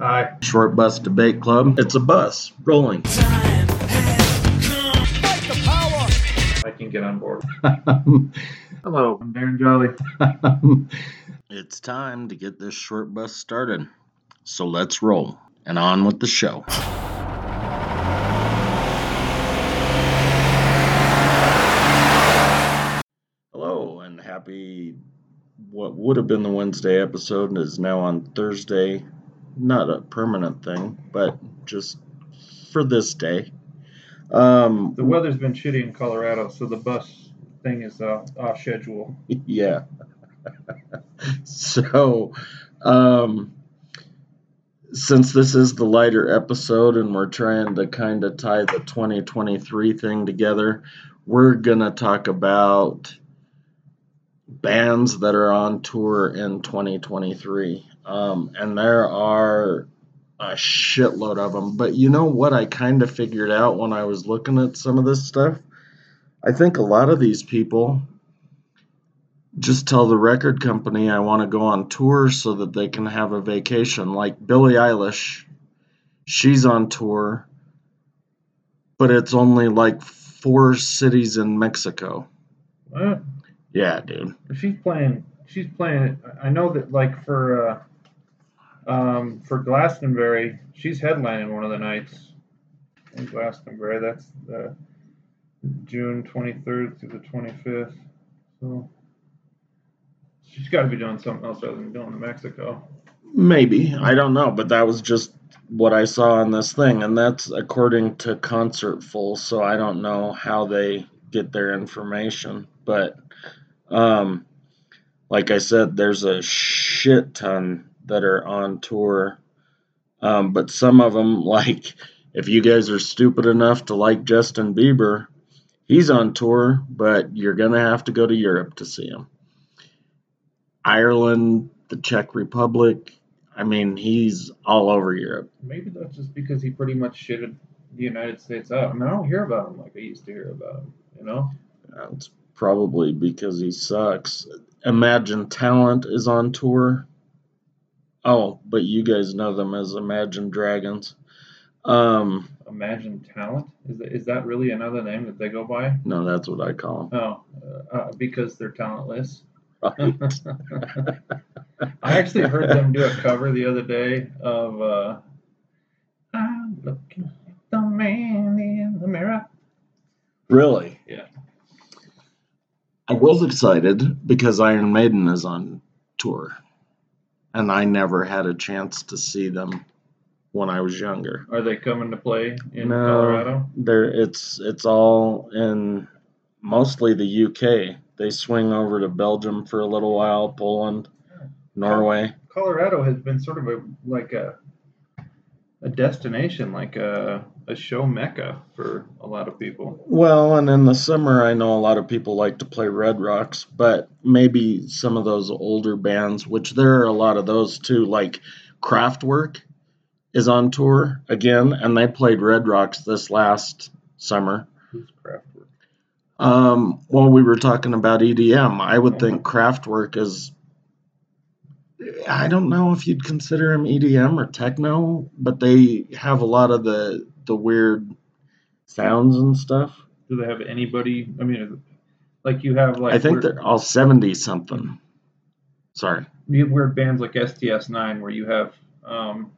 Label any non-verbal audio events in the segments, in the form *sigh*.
Hi. Short Bus Debate Club. It's a bus rolling. I can get on board. *laughs* Hello, I'm Darren Jolly. *laughs* it's time to get this short bus started. So let's roll and on with the show. Hello and happy what would have been the Wednesday episode is now on Thursday. Not a permanent thing, but just for this day. Um, The weather's been shitty in Colorado, so the bus thing is uh, off schedule. *laughs* yeah. *laughs* so, um, since this is the lighter episode and we're trying to kind of tie the 2023 thing together, we're going to talk about bands that are on tour in 2023. Um, and there are a shitload of them. But you know what I kind of figured out when I was looking at some of this stuff? I think a lot of these people just tell the record company I want to go on tour so that they can have a vacation. Like Billie Eilish, she's on tour, but it's only like four cities in Mexico. What? Yeah, dude. She's playing. She's playing. I know that like for uh, um, for Glastonbury, she's headlining one of the nights in Glastonbury. That's June 23rd through the 25th. So she's got to be doing something else other than going to Mexico. Maybe. I don't know, but that was just what I saw on this thing, and that's according to Concertful, so I don't know how they get their information. But um like I said, there's a shit ton that are on tour. Um, but some of them, *laughs* like if you guys are stupid enough to like Justin Bieber, he's on tour, but you're gonna have to go to Europe to see him. Ireland, the Czech Republic. I mean, he's all over Europe. Maybe that's just because he pretty much shitted the United States out. I mean, I don't hear about him like I used to hear about him. You know? It's probably because he sucks. Imagine Talent is on tour. Oh, but you guys know them as Imagine Dragons. Um, Imagine Talent is that, is that really another name that they go by? no, that's what I call them. Oh, uh, uh, because they're talentless. Right. *laughs* I actually heard them do a cover the other day of uh, "I'm looking at the man in the mirror." really? Yeah. I was excited because Iron Maiden is on tour, and I never had a chance to see them when I was younger. Are they coming to play in No. Colorado? There, it's it's all in mostly the UK. They swing over to Belgium for a little while, Poland, Norway. Colorado has been sort of a like a a destination, like a a show mecca for a lot of people. Well, and in the summer, I know a lot of people like to play Red Rocks, but maybe some of those older bands, which there are a lot of those too, like Kraftwerk is on tour again, and they played Red Rocks this last summer. Who's Kraftwerk? Um, well, we were talking about EDM. I would think Kraftwerk is. I don't know if you'd consider them EDM or techno, but they have a lot of the the weird sounds and stuff. Do they have anybody? I mean, like you have like I think weird, they're all seventy something. Sorry. you have weird bands like STS9 where you have um,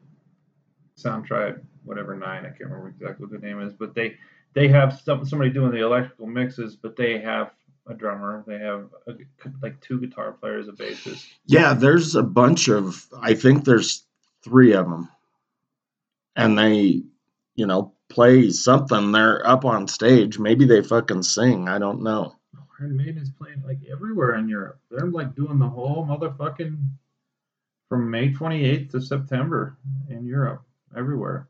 Soundtribe, whatever nine, I can't remember exactly what the name is, but they they have some, somebody doing the electrical mixes, but they have a drummer, they have a, like two guitar players, a bassist. Yeah, there's a bunch of. I think there's three of them, and they, you know, play something. They're up on stage. Maybe they fucking sing. I don't know. Iron Maiden is playing like everywhere in Europe. They're like doing the whole motherfucking from May 28th to September in Europe, everywhere.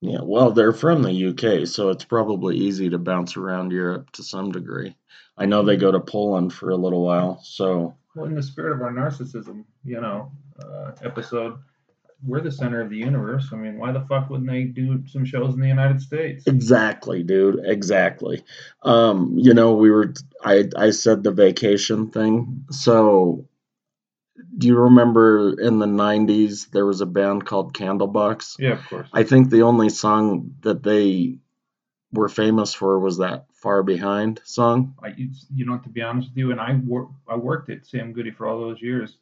Yeah, well, they're from the UK, so it's probably easy to bounce around Europe to some degree. I know they go to Poland for a little while, so Well, in the spirit of our narcissism, you know, uh, episode, we're the center of the universe. I mean, why the fuck wouldn't they do some shows in the United States? exactly, dude, exactly. Um, you know, we were I I said the vacation thing. So do you remember in the 90s there was a band called Candlebox? Yeah, of course. I think the only song that they were famous for was that Far Behind song. I, you, know, to be honest with you, and I wor- I worked at Sam Goody for all those years.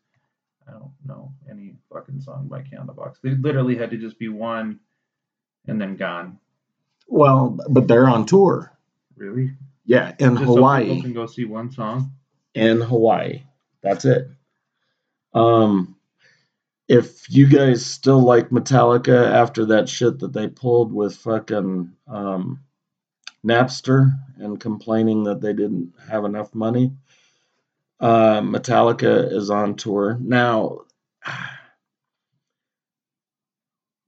I don't know any fucking song by Candlebox. They literally had to just be one, and then gone. Well, but they're on tour. Really? Yeah, in Just so Hawaii. people can go see one song. in Hawaii. That's it. Um, if you guys still like Metallica after that shit that they pulled with fucking um, Napster and complaining that they didn't have enough money, uh, Metallica is on tour now. *sighs*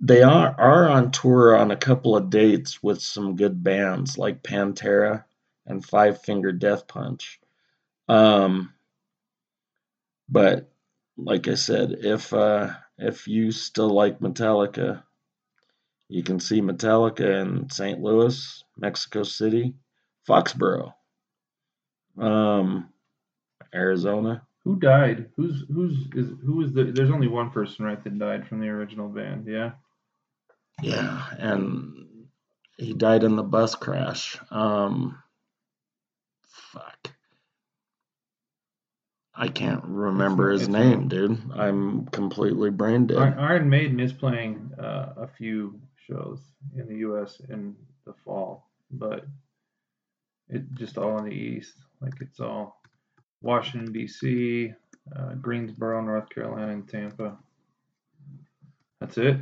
They are are on tour on a couple of dates with some good bands like Pantera and Five Finger Death Punch. Um, but like I said, if uh, if you still like Metallica, you can see Metallica in St. Louis, Mexico City, Foxborough, um, Arizona. Who died? Who's who's is who is the? There's only one person, right, that died from the original band. Yeah. Yeah, and he died in the bus crash. Um, I can't remember his name, dude. I'm completely brain dead. Iron Iron Maiden is playing uh, a few shows in the U.S. in the fall, but it just all in the East. Like it's all Washington D.C., uh, Greensboro, North Carolina, and Tampa. That's it.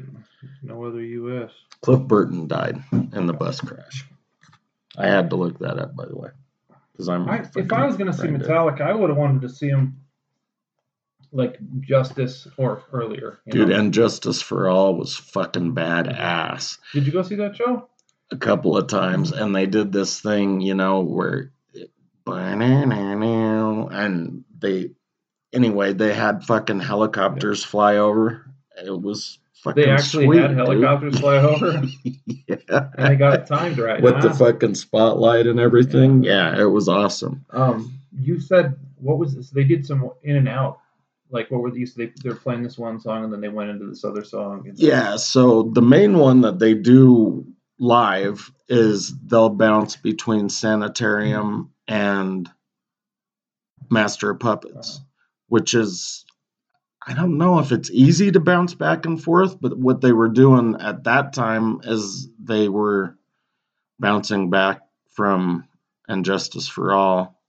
No other U.S. Cliff Burton died in the bus crash. I had to look that up, by the way, because I'm. I, if I was gonna see brain. Metallica, I would have wanted to see him like Justice or earlier. you dude, know? and Justice for All was fucking badass Did you go see that show? a couple of times, and they did this thing, you know, where, and they, anyway, they had fucking helicopters fly over. It was fucking They actually sweet, had dude. helicopters fly *laughs* over, yeah. and they got timed right. With the fucking spotlight and everything. Yeah, it was awesome. Um, you said what was this? They did some in and out. Like what were these? They they're playing this one song and then they went into this other song. Yeah, so the main one that they do live is they'll bounce between Sanitarium and Master of Puppets, which is I don't know if it's easy to bounce back and forth, but what they were doing at that time is they were bouncing back from And Justice for All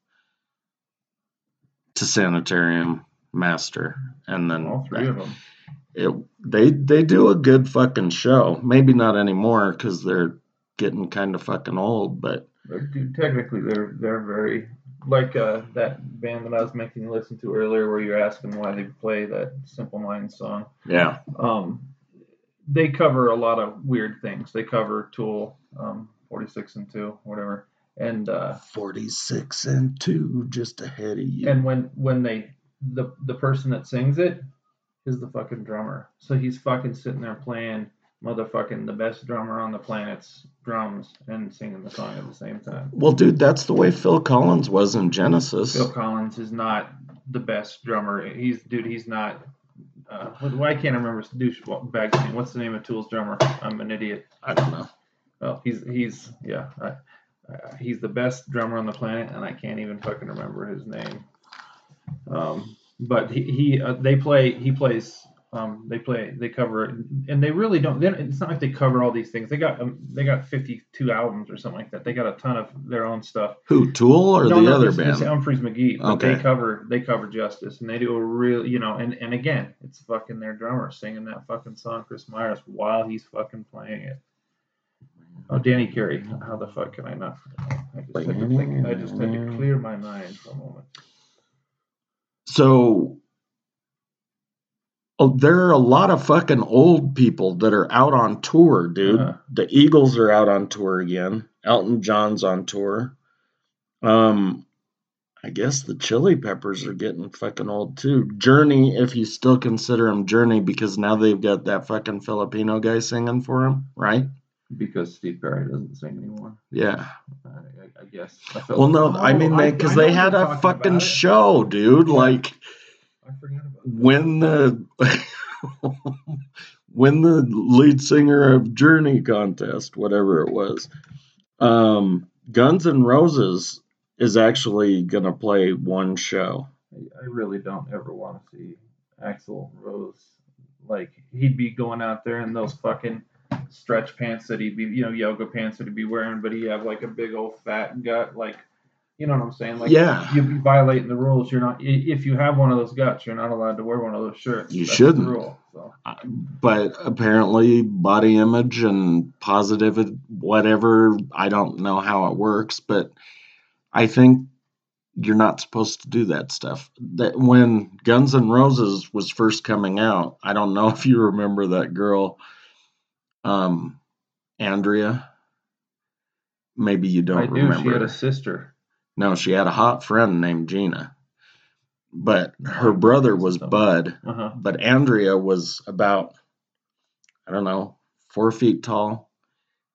to Sanitarium, Master, and then all three of them. it they they do a good fucking show. Maybe not anymore because they're getting kind of fucking old, but technically they're they're very like uh, that band that I was making you listen to earlier, where you're asking why they play that Simple Minds song. yeah, Um, they cover a lot of weird things. They cover Tool, um, 46 and 2, whatever. And uh, forty six and two, just ahead of you. and when when they the the person that sings it is the fucking drummer. So he's fucking sitting there playing motherfucking the best drummer on the planet's drums and singing the song at the same time. well, dude, that's the way Phil Collins was in Genesis. Phil Collins is not the best drummer. He's dude. He's not. Uh, why can't I remember douchebag's name? What's the name of Tool's drummer? I'm an idiot. I don't know. Well, he's he's yeah. I, uh, he's the best drummer on the planet, and I can't even fucking remember his name. Um, but he, he uh, they play he plays um, they play they cover it, and they really don't. They, it's not like they cover all these things. They got um, they got 52 albums or something like that. They got a ton of their own stuff. Who Tool or No, the no, other this, band? This Umphrey's McGee. But Okay. They cover they cover Justice, and they do a real you know. And and again, it's fucking their drummer singing that fucking song, Kris Myers, while he's fucking playing it. Oh, Danny Carey. How the fuck can I not? I just had to think. I just had to clear my mind for a moment. So there are a lot of fucking old people that are out on tour, dude. The Eagles are out on tour again. Elton John's on tour. Um, I guess the Chili Peppers are getting fucking old too. Journey, if you still consider them Journey, because now they've got that fucking Filipino guy singing for them, right? Because Steve Perry doesn't sing anymore. Yeah. I, I, I guess. I Well, no, I Oh, mean, they because I they know had a fucking show, dude. Yeah. Like, I forgot about that. when the *laughs* when the lead singer of Journey contest, whatever it was, um, Guns N' Roses is actually gonna play one show. I, really don't ever want to see Axl Rose. Like he'd be going out there in those fucking stretch pants that he'd be, you know, yoga pants that he'd be wearing, but he have like a big old fat gut, like, you know what I'm saying? Like, Yeah. you'd be violating the rules. You're not. If you have one of those guts, you're not allowed to wear one of those shirts. You That's shouldn't. Rule. So But apparently, body image and positive, whatever, I don't know how it works, but I think you're not supposed to do that stuff. That when Guns N' Roses was first coming out, I don't know *laughs* if you remember that girl, um, Andrea. Maybe you don't I do. remember. She had a sister. No, she had a hot friend named Gina, but her brother was Bud. Uh huh. But Andrea was about, I don't know, four feet tall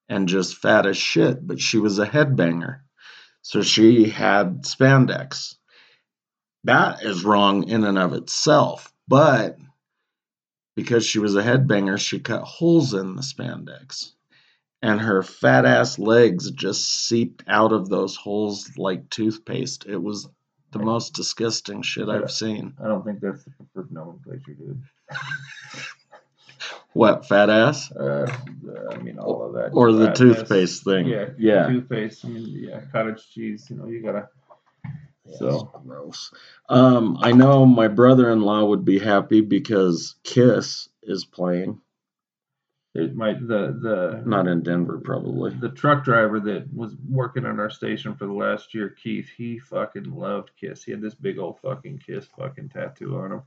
and just fat as shit, but she was a headbanger. So she had spandex. That is wrong in and of itself, but because she was a headbanger, she cut holes in the spandex. And her fat ass legs just seeped out of those holes like toothpaste. It was the most disgusting shit I've seen. I don't think that's the preferred nomenclature, dude. What, fat ass? Uh, I mean, all of that. Or the fatness. toothpaste thing. Yeah, Yeah. Toothpaste. I mean, yeah, cottage cheese. You know, you gotta. So gross. Um, I know my brother-in-law would be happy because Kiss is playing. It might the the Not in Denver, probably. the truck driver that was working on our station for the last year, Keith. He fucking loved Kiss. He had this big old fucking Kiss fucking tattoo on him.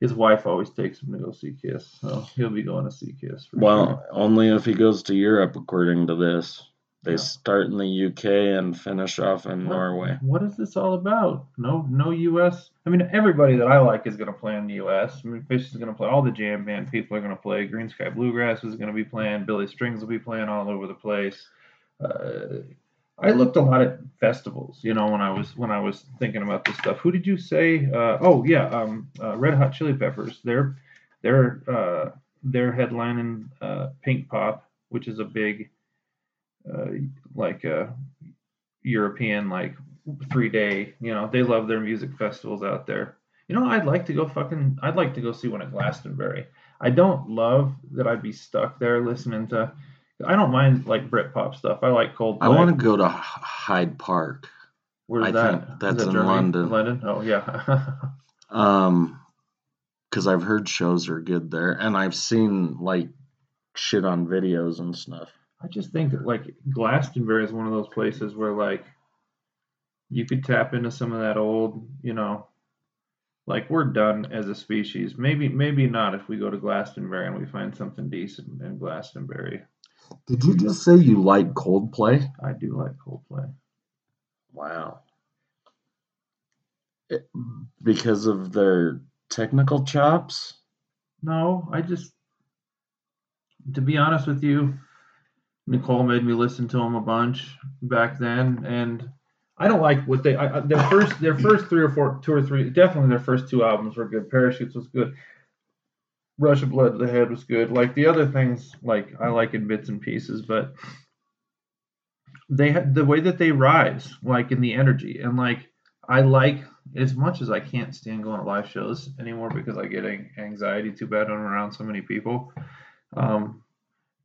His wife always takes him to go see Kiss, so he'll be going to see Kiss. For Well, sure. only if he goes to Europe, according to this. They Yeah. start in the UK and finish off in What- Norway. What is this all about? No, no U.S. I mean, everybody that I like is going to play in the U.S. I mean, Phish is going to play. All the jam band people are going to play. Greensky Bluegrass is going to be playing. Billy Strings will be playing all over the place. Uh, I looked a lot at festivals, you know, when I was when I was thinking about this stuff. Who did you say? Uh, oh yeah, um, uh, Red Hot Chili Peppers. They're they're uh, they're headlining uh, Pinkpop, which is a big uh, like a European like three day. You know, they love their music festivals out there. You know, I'd like to go fucking. I'd like to go see one at Glastonbury. I don't love that I'd be stuck there listening to. I don't mind like Britpop stuff. I like Coldplay. I want to go to Hyde Park. Where's I that? think that's that in Germany? London. London. Oh yeah. *laughs* Um, because I've heard shows are good there, and I've seen like shit on videos and stuff. I just think that like Glastonbury is one of those places where like you could tap into some of that old, you know, like we're done as a species. Maybe maybe not if we go to Glastonbury and we find something decent in Glastonbury. Did you just say you like Coldplay? I do like Coldplay. Wow. It- because of their technical chops? No, I just to be honest with you, Nicole made me listen to them a bunch back then, and I don't like what they. I, their first, their first three or four, two or three, definitely their first two albums were good. Parachutes was good. Rush of Blood to the Head was good. Like the other things, like I like in bits and pieces, but they had the way that they rise, like in the energy, and like I like as much as I can't stand going to live shows anymore because I get anxiety too bad when I'm around so many people. Um,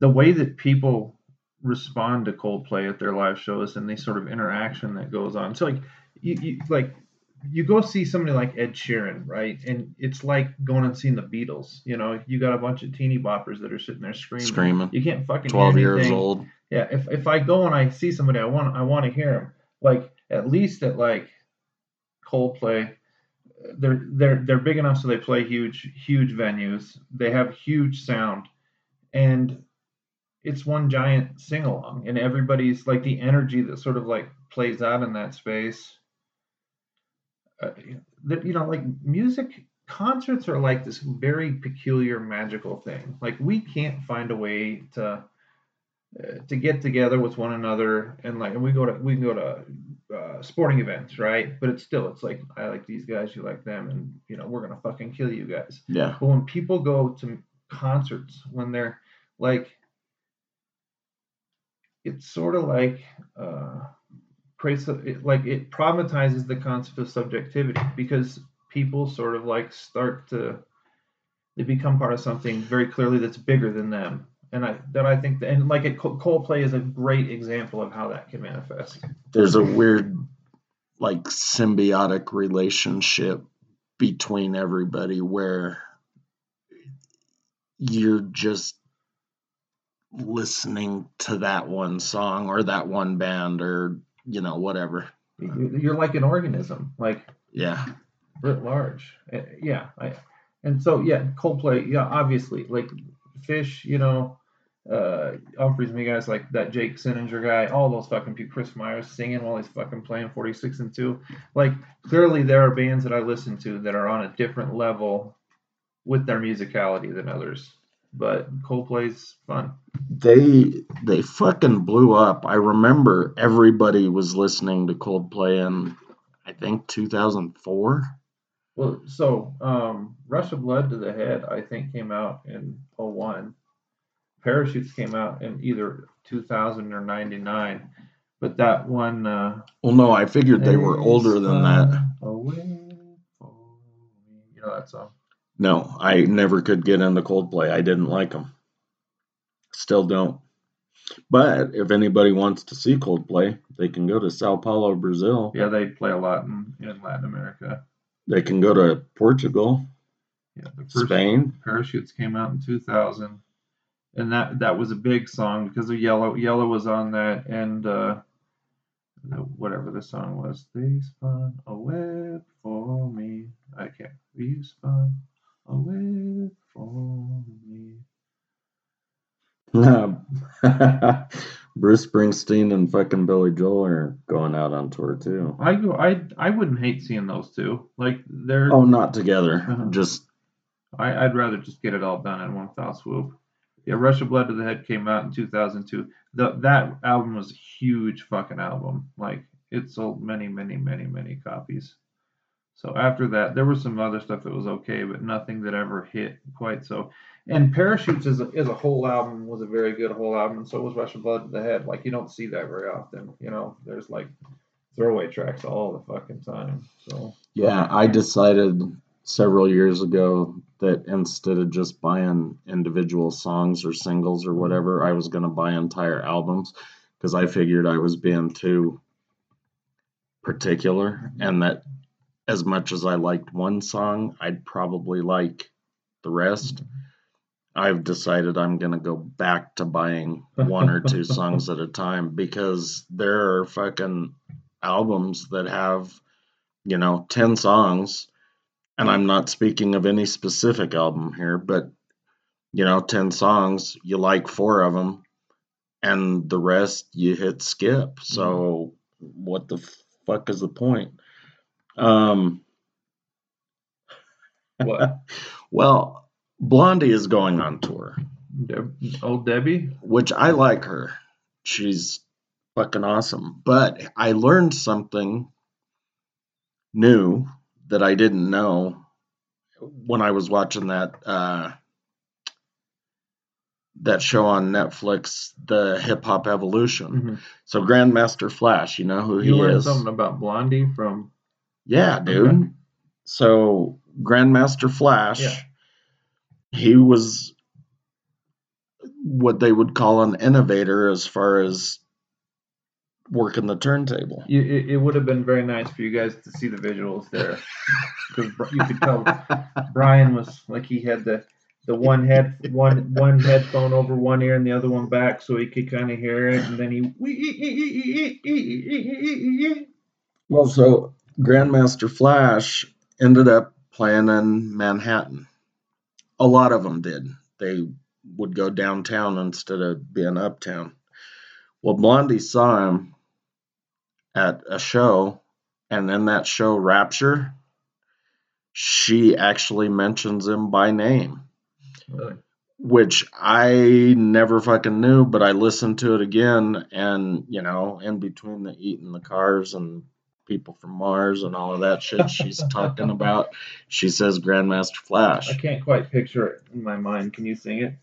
the way that people respond to Coldplay at their live shows and the sort of interaction that goes on. So like you, you like you go see somebody like Ed Sheeran, right? And it's like going and seeing the Beatles. You know, you got a bunch of teeny boppers that are sitting there screaming. Screaming. You can't fucking hear 12 years old. Yeah, if if I go and I see somebody, I want I want to hear them. Like at least at like Coldplay, they're they're they're big enough so they play huge huge venues. They have huge sound, and it's one giant sing along, and everybody's like the energy that sort of like plays out in that space. Uh, that you know, like music concerts are like this very peculiar magical thing. Like we can't find a way to uh, to get together with one another and like and we go to we can go to uh, sporting events, right? But it's still, it's like I like these guys, you like them, and you know we're gonna fucking kill you guys. Yeah. But when people go to concerts, when they're like, it's sort of like uh, a, like it problematizes the concept of subjectivity because people sort of like start to they become part of something very clearly that's bigger than them. And i that i think and like it coldplay is a great example of how that can manifest. There's a weird, like, symbiotic relationship between everybody where you're just listening to that one song or that one band or, you know, whatever. You- you're like an organism like Yeah. writ large Uh, yeah I, and so yeah coldplay yeah obviously like Phish you know uh Umphrey's McGee guys like that Jake Cinninger guy all those fucking people Kris Myers singing while he's fucking playing 46 and 2 like clearly there are bands that I listen to that are on a different level with their musicality than others but Coldplay's fun They they fucking blew up. I remember everybody was listening to Coldplay in I think 2004. well so um Rush of Blood to the Head I think came out in 01 Parachutes came out in either 2000 or 99 but that one uh Well, no, I figured they were older than that. Away. You know that song. No, I never could get into Coldplay. I didn't like them. Still don't. But if anybody wants to see Coldplay, they can go to Sao Paulo, Brazil. Yeah, they play a lot in, in Latin America. They can go to Portugal, Yeah, the first Spain. Parachutes came out in 2000, and that that was a big song because of Yellow. Yellow was on that, and uh, the- whatever the song was, they spun a web for me. I can't. Spun a web for me. *laughs* Bruce Springsteen and fucking Billy Joel are going out on tour too. I. I I wouldn't hate seeing those two. Like they're. Oh, not together. Uh-huh. Just I, I'd rather just get it all done in one fell swoop. Yeah, Rush of Blood to the Head came out in 2002. The, that album was a huge fucking album. Like, it sold many, many, many, many copies. So after that, there was some other stuff that was okay, but nothing that ever hit quite so. And Parachutes is a, as a whole album was a very good whole album, and so was Rush of Blood to the Head. Like, you don't see that very often. You know, there's like throwaway tracks all the fucking time. So, Yeah, I decided several years ago that instead of just buying individual songs or singles or whatever, I was going to buy entire albums because I figured I was being too particular and that as much as I liked one song, I'd probably like the rest. I've decided I'm going to go back to buying one or two *laughs* songs at a time because there are fucking albums that have, you know, 10 songs. And I'm not speaking of any specific album here, but, you know, 10 songs, you like four of them, and the rest you hit skip. So, what the fuck is the point? Um, what? well, Blondie is going on tour. Deb, old Debbie? which I like her. She's fucking awesome. But I learned something new that I didn't know when I was watching that uh, that show on Netflix, the Hip Hop Evolution. So Grandmaster Flash, you know who You he learned is? something about Blondie from. Yeah, dude. Okay. So Grandmaster Flash, Yeah. he was what they would call an innovator as far as working the turntable. You, it, it would have been very nice for you guys to see the visuals there, because you could tell Brian was like he had the the one head one one headphone over one ear and the other one back, so he could kind of hear it, and then he. Well, so Grandmaster Flash ended up playing in Manhattan. A lot of them did. They would go downtown instead of being uptown. Well, Blondie saw him at a show, and in that show, Rapture, she actually mentions him by name. Really? which I never fucking knew, but I listened to it again, and you know, in between the eating the cars and people from Mars and all of that shit she's talking about, she says Grandmaster Flash. I can't quite picture it in my mind. Can you sing it?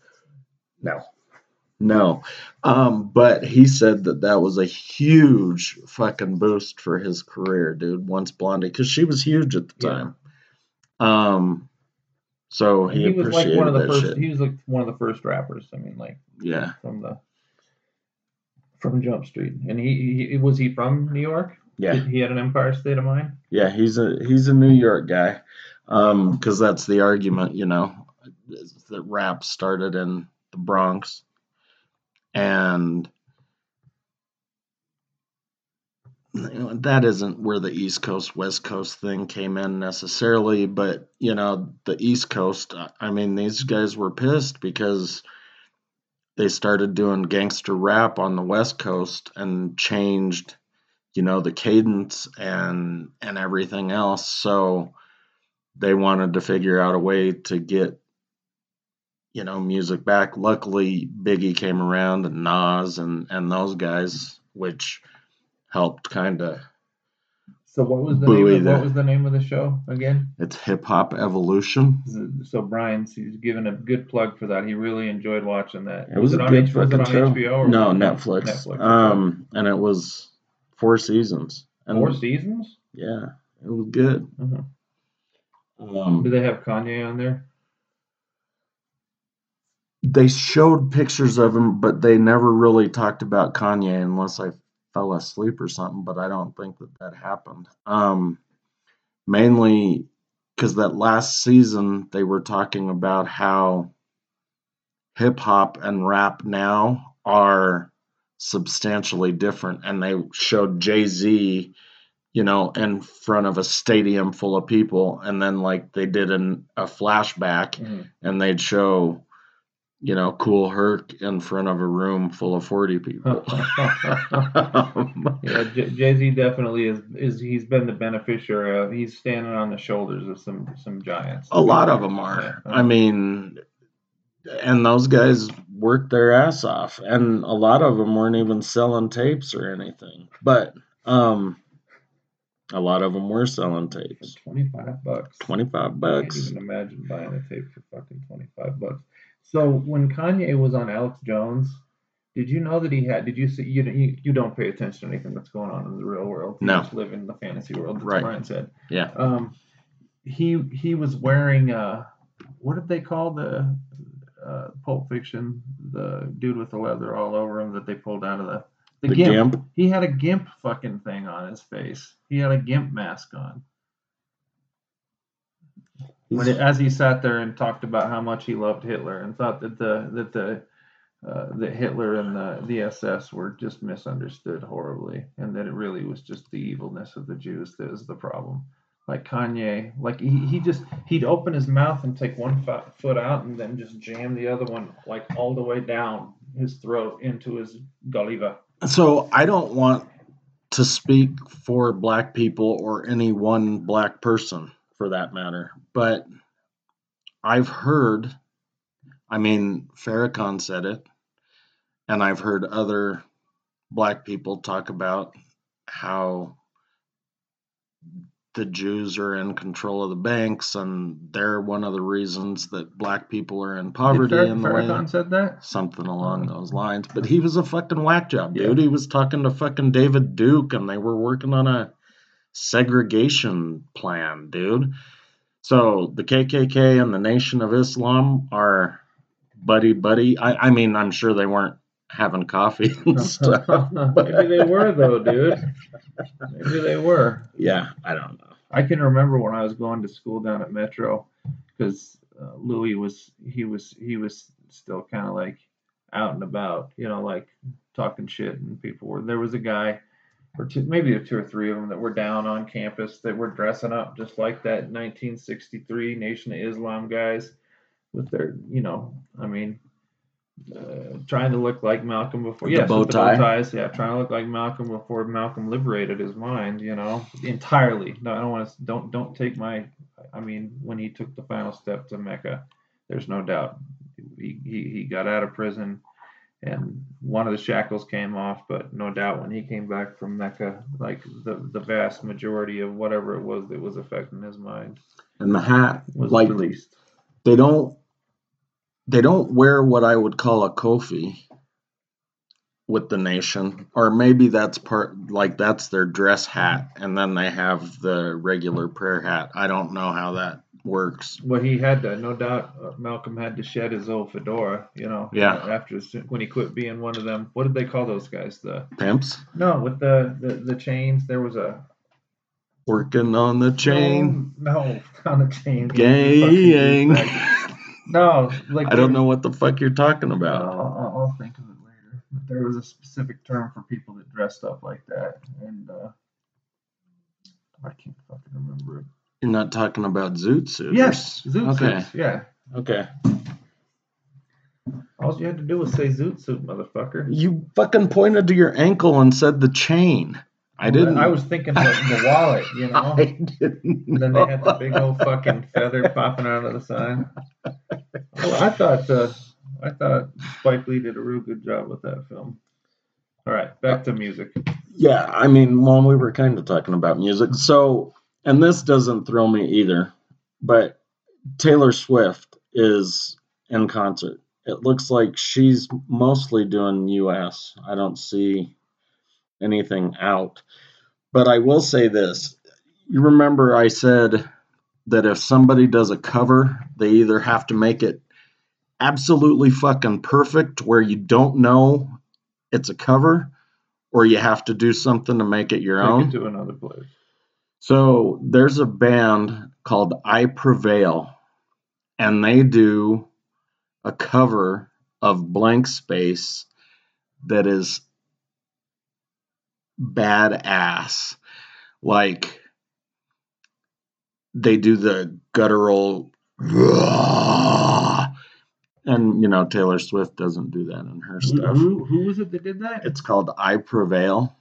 No. No. Um, but he said that that was a huge fucking boost for his career, dude, once Blondie, because she was huge at the Yeah. time. Um, so he, he was like appreciated one of the that first. shit. He was like one of the first rappers. I mean, like Yeah. from the from Jump Street. And he, he was he from New York? Yeah. He- He had an Empire State of Mind. Yeah, he's a he's a New York guy, um, because that's the argument, you know, that rap started in the Bronx, and that isn't where the East Coast West Coast thing came in necessarily, but you know, the East Coast, I mean, these guys were pissed because they started doing gangster rap on the West Coast and changed you know the cadence and and everything else so they wanted to figure out a way to get you know music back luckily biggie came around and nas and and those guys which helped kind of So what was the name? Of, the- what was the name of the show again? it's hip hop evolution So Brian's he's given a good plug for that. He really enjoyed watching that. it was, a on good H- was it on show HBO or no was it on netflix, Netflix. um and it was four seasons and Four seasons. yeah it was good Uh-huh. um Do they have Kanye on there? they showed pictures of him, but they never really talked about Kanye unless I fell asleep or something. But I don't think that that happened. Um, mainly because that last season they were talking about how hip hop and rap now are substantially different, and they showed Jay Z. You know, in front of a stadium full of people, and then like they did in a flashback, Mhm. and they'd show, you know, Kool Herc in front of a room full of 40 people. *laughs* Yeah, Jay Z definitely is. Is he's been the beneficiary of. He's standing on the shoulders of some some giants. a lot of them are. Yeah. I mean, and those guys worked their ass off, and a lot of them weren't even selling tapes or anything. But um, a lot of them were selling tapes. Twenty five bucks. 25 bucks I can't even imagine buying a tape for fucking twenty five bucks. So when Kanye was on Alex Jones, did you know that he had? Did you see? You you, you don't pay attention to anything that's going on in the real world. You No. just live in the fantasy world. Right. Brian said. Yeah. Um, he he was wearing uh, what did they call the uh, Pulp Fiction? The dude with the leather all over him that they pulled out of the the, The gimp. gimp. He had a gimp fucking thing on his face. He had a gimp mask on. When it, as he sat there and talked about how much he loved Hitler and thought that the that the uh, that Hitler and the the SS were just misunderstood horribly, and that it really was just the evilness of the Jews that was the problem. Like Kanye, like he, he just he'd open his mouth and take one fo- foot out and then just jam the other one like all the way down his throat into his gulliva. So I don't want to speak for black people or any one black person for that matter, but I've heard, I mean, Farrakhan said it, and I've heard other black people talk about how the Jews are in control of the banks and they're one of the reasons that black people are in poverty Did in the way Farrakhan said that? something along those lines. But he was a fucking whack job, Yeah. dude. He was talking to fucking David Duke, and they were working on a segregation plan, dude. So the KKK and the Nation of Islam are buddy buddy. I, I mean, I'm sure they weren't having coffee *laughs* and stuff. Maybe they were though, dude. *laughs* Maybe they were. Yeah, I don't know. I can remember when I was going to school down at Metro, because uh, Louis was he was he was still kind of like out and about, you know, like talking shit, and people were. There was a guy, or two, maybe two or three of them that were down on campus that were dressing up just like that 1963 Nation of Islam guys, with their, you know, I mean. Uh, trying to look like Malcolm before, With the yes, bow tie? bow ties, yeah, trying to look like Malcolm before Malcolm liberated his mind, you know, entirely. No, I don't want to. Don't don't take my. I mean, when he took the final step to Mecca, there's no doubt he, he, he got out of prison and one of the shackles came off, but no doubt when he came back from Mecca, like the, the vast majority of whatever it was that was affecting his mind And the hat, was like released. they don't they don't wear what I would call a kufi with the nation, or maybe that's part like that's their dress hat, and then they have the regular prayer hat. I don't know how that works. Well, he had to, no doubt, uh, Malcolm had to shed his old fedora, you know. Yeah. After when he quit being one of them, what did they call those guys? The Pimps no, with the the, the chains. There was a working on the chain, No, no *laughs* on the chain. gang. No, like I don't know what the fuck you're talking about. I'll I'll think of it later. But there was a specific term for people that dressed up like that, and uh, I can't fucking remember it. You're not talking about zoot suits. Yes, zoot Okay. suits. Yeah, Okay. all you had to do was say zoot suit, motherfucker. You fucking pointed to your ankle and said the chain. I didn't. I was thinking the, the wallet, you *laughs* know. I didn't. And then they had the big old fucking feather popping out of the side. Well, I thought uh, I thought Spike Lee did a real good job with that film. All right, back to music. Yeah, I mean, well, we were kind of talking about music. So, and this doesn't thrill me either, but Taylor Swift is in concert. It looks like she's mostly doing US. I don't see anything out. But I will say this. You remember I said that if somebody does a cover, they either have to make it absolutely fucking perfect where you don't know it's a cover or you have to do something to make it your Take own. it to another place. So there's a band called I Prevail, and they do a cover of Blank Space that is badass. Like they do the guttural, and you know Taylor Swift doesn't do that in her stuff. who, who was it that did that? It's called I Prevail.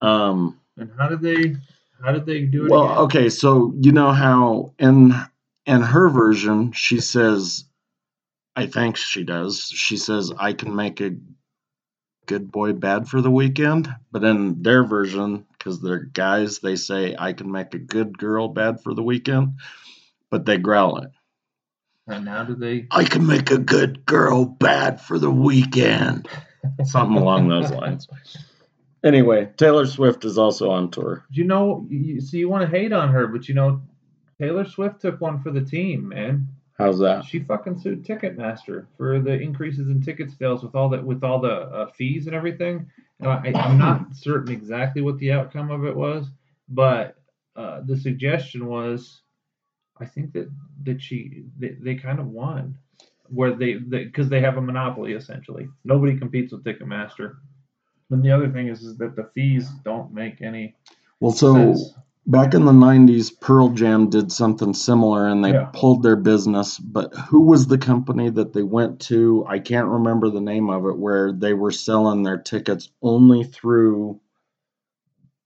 Um, And how did they how did they do it? well, again? okay, so you know how in in her version she says, I think she does. She says I can make a good boy bad for the weekend, but in their version, because they're guys, they say I can make a good girl bad for the weekend, but they growl it. And now do they? I can make a good girl bad for the weekend. *laughs* Something along those lines. Anyway, Taylor Swift is also on tour. You know, you, so you want to hate on her, but you know, Taylor Swift took one for the team, man. How's that? She fucking sued Ticketmaster for the increases in ticket sales with all that with all the uh, fees and everything. Now, I, I'm not certain exactly what the outcome of it was, but uh, the suggestion was, I think that that she they, they kind of won, where they because they, have a monopoly essentially. Nobody competes with Ticketmaster. And the other thing is, is that the fees don't make any Well, so sense. Back in the 90s, Pearl Jam did something similar and they Yeah. pulled their business. But who was the company that they went to? I can't remember the name of it, where they were selling their tickets only through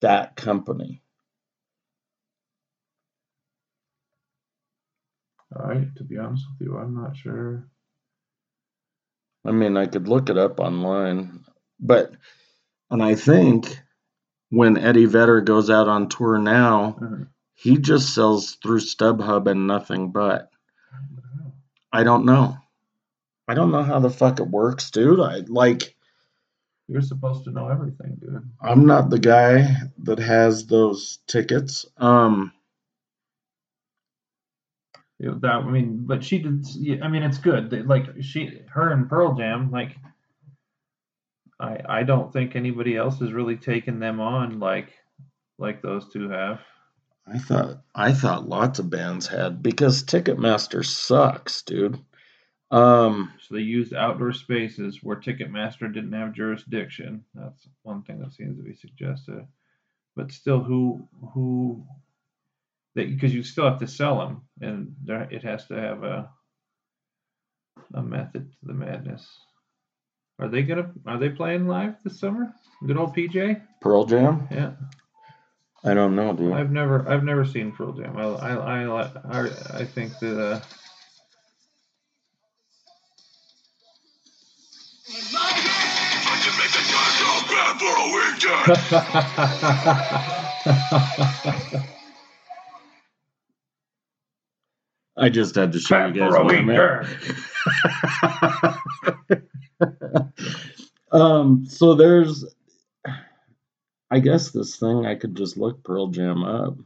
that company. All right, to be honest with you, I'm not sure. I mean, I could look it up online, but, and I think when Eddie Vedder goes out on tour now, Mhm. he just sells through StubHub and nothing but. I don't know. I don't know how the fuck it works, dude. I like You're supposed to know everything, dude. I'm not the guy that has those tickets. Um that I mean, but she did. I mean, it's good. Like she, her and Pearl Jam. Like, I I don't think anybody else has really taken them on like like those two have. I thought I thought lots of bands had because Ticketmaster sucks, dude. Um So they used outdoor spaces where Ticketmaster didn't have jurisdiction. That's one thing that seems to be suggested. But still, who who that because you still have to sell them, and there, it has to have a a method to the madness. Are they gonna? Are they playing live this summer? Good old PJ. Pearl Jam. Yeah. I don't know, dude. I've never, I've never seen Pearl Jam. I, I, I, I, I think that. Uh, I just had to show you guys what I meant. *laughs* *laughs* um, so there's, I guess this thing I could just look Pearl Jam up,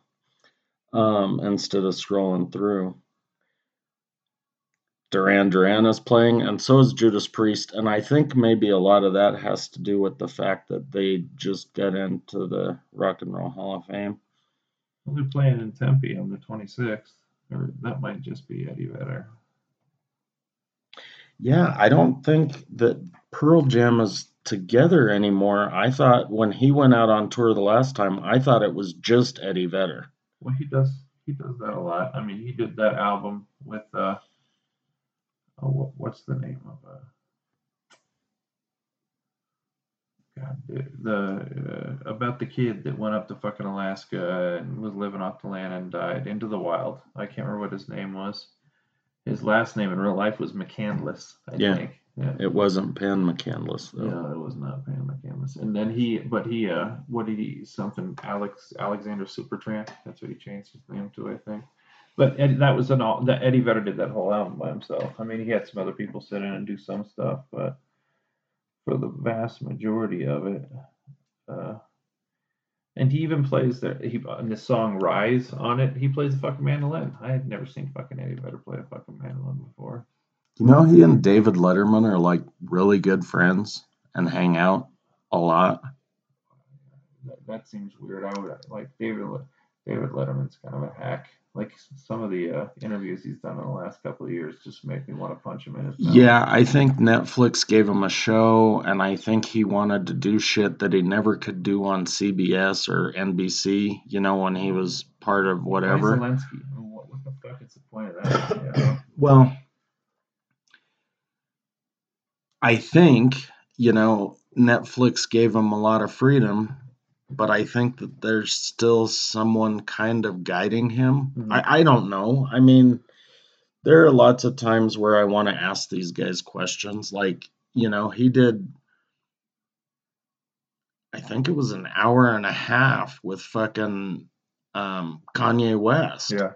um, instead of scrolling through. Duran Duran is playing, and so is Judas Priest, and I think maybe a lot of that has to do with the fact that they just got into the Rock and Roll Hall of Fame. They're playing in Tempe on the 26th, or that might just be Eddie Vedder. Yeah, I don't think that Pearl Jam is together anymore. I thought when he went out on tour the last time, I thought it was just Eddie Vedder. Well, he does he does that a lot. I mean, he did that album with uh, oh, what, what's the name of uh, God, the, uh, about the kid that went up to fucking Alaska and was living off the land and died into the wild. I can't remember what his name was. His last name in real life was McCandless, I Yeah. think. Yeah. It wasn't Pan McCandless though. No, it was not Pan McCandless. And then he, but he, uh, what did he, something, Alex, Alexander Supertramp. That's what he changed his name to, I think. But Eddie, that was an all, that Eddie Vedder did that whole album by himself. I mean, he had some other people sit in and do some stuff, but for the vast majority of it, uh, and he even plays there. He in the song "Rise" on it. He plays the fucking mandolin. I had never seen fucking Eddie Vedder play a fucking mandolin before. You know, he and David Letterman are like really good friends and hang out a lot. that, that seems weird. I would like David. David Letterman's kind of a hack. Like some of the uh, interviews he's done in the last couple of years just make me want to punch him in his mouth. Yeah, I think Netflix gave him a show, and I think he wanted to do shit that he never could do on CBS or NBC, you know, when he was part of whatever. Zelensky? I mean, what, what the fuck is the point of that? Know? Well, I think, you know, Netflix gave him a lot of freedom, but I think that there's still someone kind of guiding him. Mhm. I, I don't know. I mean, there are lots of times where I want to ask these guys questions. Like, you know, he did, I think it was an hour and a half with fucking um, Kanye West. Yeah.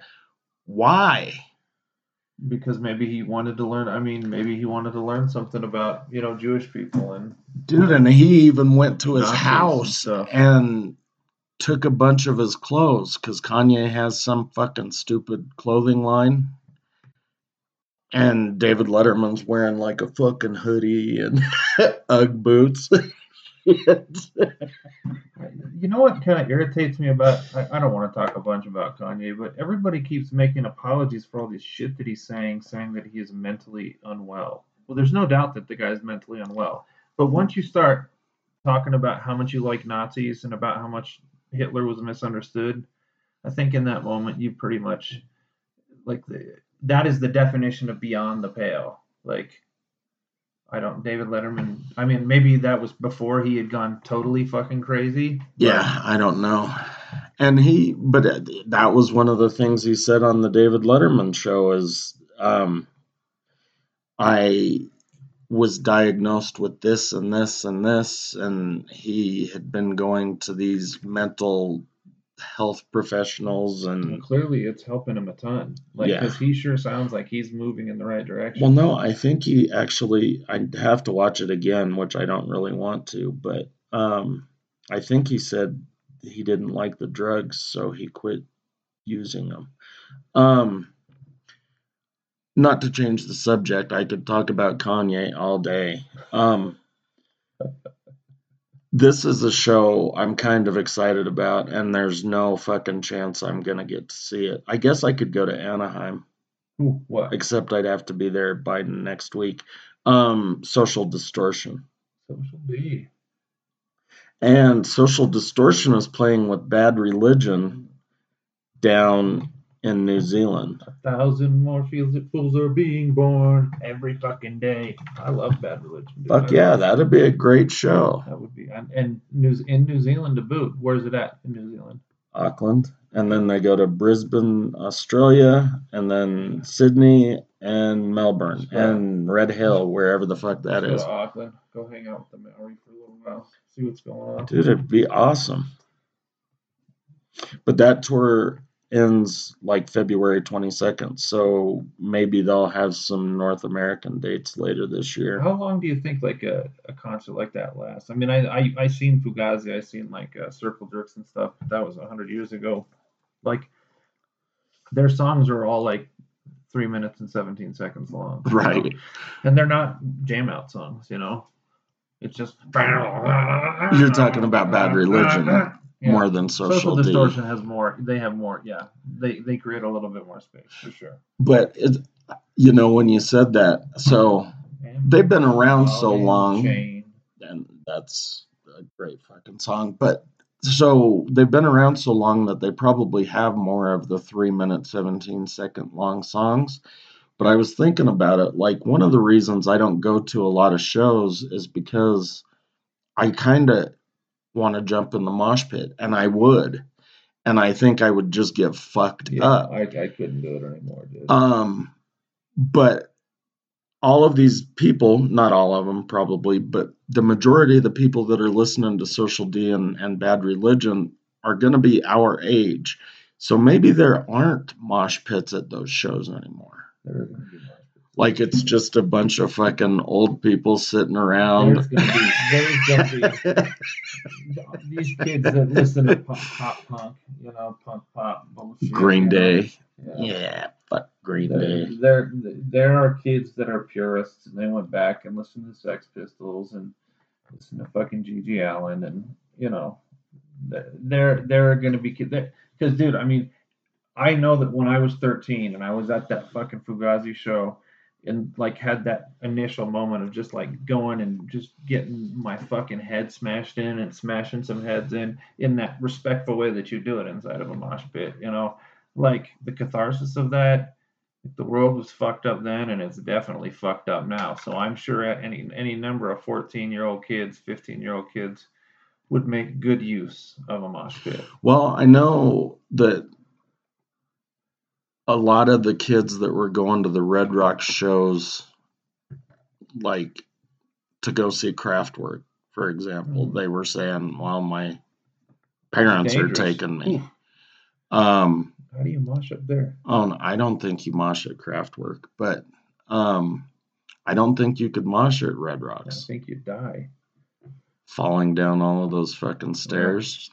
Why? Because maybe he wanted to learn. I mean, maybe he wanted to learn something about you know Jewish people and Dude, and he even went to his Nazis and house and took a bunch of his clothes because Kanye has some fucking stupid clothing line. And David Letterman's wearing like a fucking hoodie and *laughs* Ugg boots. *laughs* *laughs* You know what kind of irritates me about? I, I don't want to talk a bunch about Kanye, but everybody keeps making apologies for all this shit that he's saying, saying that he is mentally unwell. Well, there's no doubt that the guy's mentally unwell. But once you start talking about how much you like Nazis and about how much Hitler was misunderstood, I think in that moment you pretty much like the, that is the definition of beyond the pale. Like I don't David Letterman. I mean, maybe that was before he had gone totally fucking crazy. yeah, I don't know. And he, but that was one of the things he said on the David Letterman show is, um, I was diagnosed with this and this and this, and he had been going to these mental health professionals Well, and clearly, it's helping him a ton. Like, Yeah. because he sure sounds like he's moving in the right direction. well no i think he actually i have to watch it again which i don't really want to but um i think he said he didn't like the drugs so he quit using them um not to change the subject i could talk about kanye all day um this is a show i'm kind of excited about and there's no fucking chance i'm gonna get to see it i guess i could go to anaheim Ooh, what? except I'd have to be there by next week. Um, social distortion. Social D. And social distortion is playing with bad religion down in New Zealand. A thousand more fools, are being born every fucking day. I love Bad Religion. dude. Fuck yeah, that'd be a great show. That would be. And, and New, in New Zealand to boot. Where's it at in New Zealand? Auckland. And then they go to Brisbane, Australia, and then Sydney and Melbourne Yeah. and Red Hill, wherever the fuck that is. to Auckland. Go hang out with the Maori for a little while, see what's going on. Dude, it'd be awesome. But that tour ends like February 22nd, so maybe they'll have some North American dates later this year. How long do you think like a, a concert like that lasts? I mean, I I I seen Fugazi, I seen like uh, Circle Jerks and stuff, but that was a hundred years ago. Like their songs are all like three minutes and seventeen seconds long, you know? Right. And they're not jam out songs, you know. It's just You're talking about Bad Religion *laughs* Yeah. more than Social, Social, D. Distortion has more. They have more. Yeah, they they create a little bit more space for sure. But it, you know, when you said that, so And they've been around so long. Chain. and that's a great fucking song. But so they've been around so long that they probably have more of the three minute, 17 second long songs. But I was thinking about it. Like, one of the reasons I don't go to a lot of shows is because I kind of want to jump in the mosh pit, and I would. And I think I would just get fucked Yeah, up. I, I couldn't do it anymore, dude. Um, but all of these people, not all of them probably, but the majority of the people that are listening to Social D and, and Bad Religion are going to be our age. So maybe there aren't mosh pits at those shows anymore. There are gonna be more. Like it's just a bunch of fucking old people sitting around. There's gonna be there's gonna be *laughs* these kids that listen to pop, pop punk, you know, punk pop bullshit. Green you know? Day. Yeah. Yeah, fuck Green There, Day. there, there are kids that are purists, and they went back and listened to Sex Pistols and listen to fucking G.G. Allen, and you know, th- there, there are going to be kids because, dude, I mean, I know that when I was 13 and I was at that fucking Fugazi show, and like had that initial moment of just like going and just getting my fucking head smashed in and smashing some heads in in that respectful way that you do it inside of a mosh pit, you know, like the catharsis of that the world was fucked up then and it's definitely fucked up now. So i'm sure any any number of 14 year old kids 15 year old kids would make good use of a mosh pit. Well, I know that a lot of the kids that were going to the Red Rock shows, like to go see Kraftwerk, for example, Mhm. they were saying, "Well, my parents are taking me." Um, how do you mosh up there oh, no, I don't think you mosh at Kraftwerk, but um, I don't think you could mosh at Red Rocks. i think you'd die falling down all of those fucking stairs.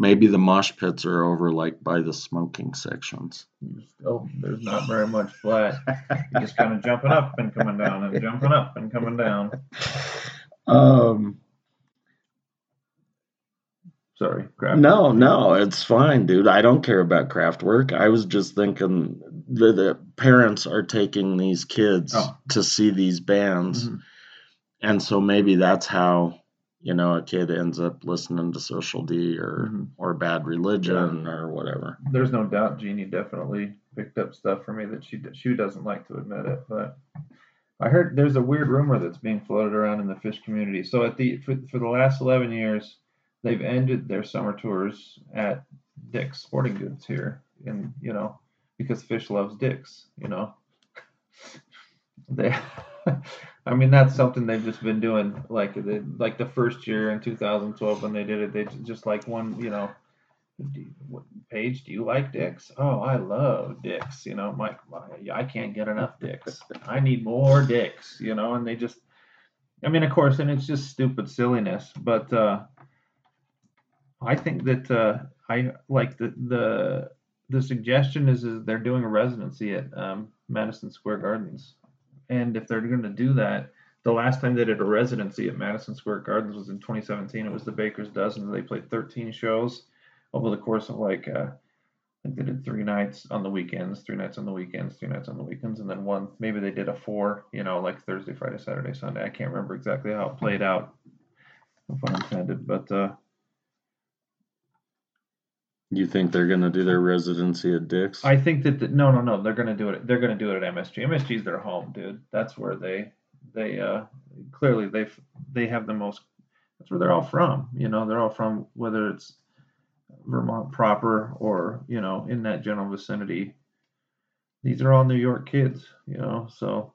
Maybe the mosh pits are over like by the smoking sections. you still there's not very much flat you're just kind of jumping up and coming down and jumping up and coming down Um, sorry grab no, no, it's fine, dude. I don't care about Kraftwerk. I was just thinking that the parents are taking these kids Oh. to see these bands, Mhm. and so maybe that's how you know a kid ends up listening to Social D or Mhm. or Bad Religion or whatever. there's no doubt Jeannie definitely picked up stuff for me that she she doesn't like to admit it, but I heard there's a weird rumor that's being floated around in the Phish community. So at the for, for the last 11 years, they've ended their summer tours at Dick's Sporting Goods here, and you know because Phish loves Dick's, you know. *laughs* They, *laughs* I mean that's something they've just been doing. Like the like the first year in 2012 when they did it, they just like one you know Page, do you like dicks? Oh, I love dicks. You know, Mike, I can't get enough dicks. I need more dicks. You know, and they just, I mean, of course, and it's just stupid silliness. But uh, I think that uh, I like the the the suggestion is is they're doing a residency at um, Madison Square Gardens, and if they're going to do that. The last time they did a residency at Madison Square Gardens was in 2017. It was the Baker's Dozen. They played 13 shows over the course of like uh, I think they did three nights on the weekends, three nights on the weekends, three nights on the weekends, and then one maybe they did a four, you know, like Thursday, Friday, Saturday, Sunday. I can't remember exactly how it played out. No pun intended, but uh, You think they're gonna do their residency at Dick's? I think that the, no, no, no, they're gonna do it. They're gonna do it at MSG. MSG is their home, dude. That's where they they uh clearly they they have the most. That's where they're all from. You know, they're all from whether it's Vermont proper or you know in that general vicinity. These are all New York kids, you know. So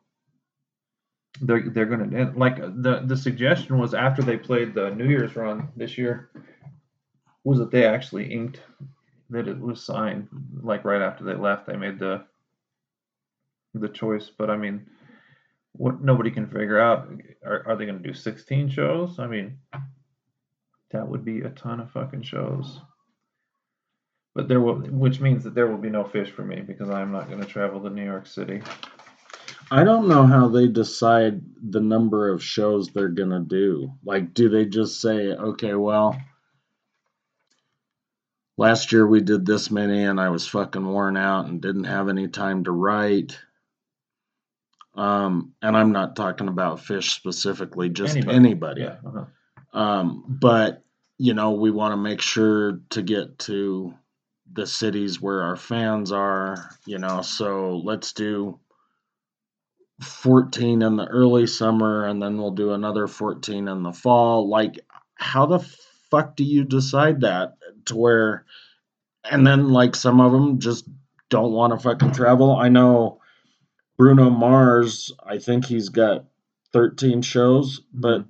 they're they're gonna like the the suggestion was after they played the New Year's run this year was that they actually inked that it was signed like right after they left they made the the choice. But I mean what nobody can figure out are, are they gonna do 16 shows? I mean that would be a ton of fucking shows. But there will which means that there will be no Phish for me because I'm not gonna travel to New York City. I don't know how they decide the number of shows they're gonna do. Like, do they just say, okay, well, last year we did this many and I was fucking worn out and didn't have any time to write. Um, and I'm not talking about Phish specifically, just Anybody. anybody. yeah uh-huh. Um, but you know, we want to make sure to get to the cities where our fans are, you know, so let's do 14 in the early summer and then we'll do another 14 in the fall. Like, how the fuck do you decide that to where, and then like some of them just don't want to fucking travel? I know Bruno Mars, I think he's got 13 shows, but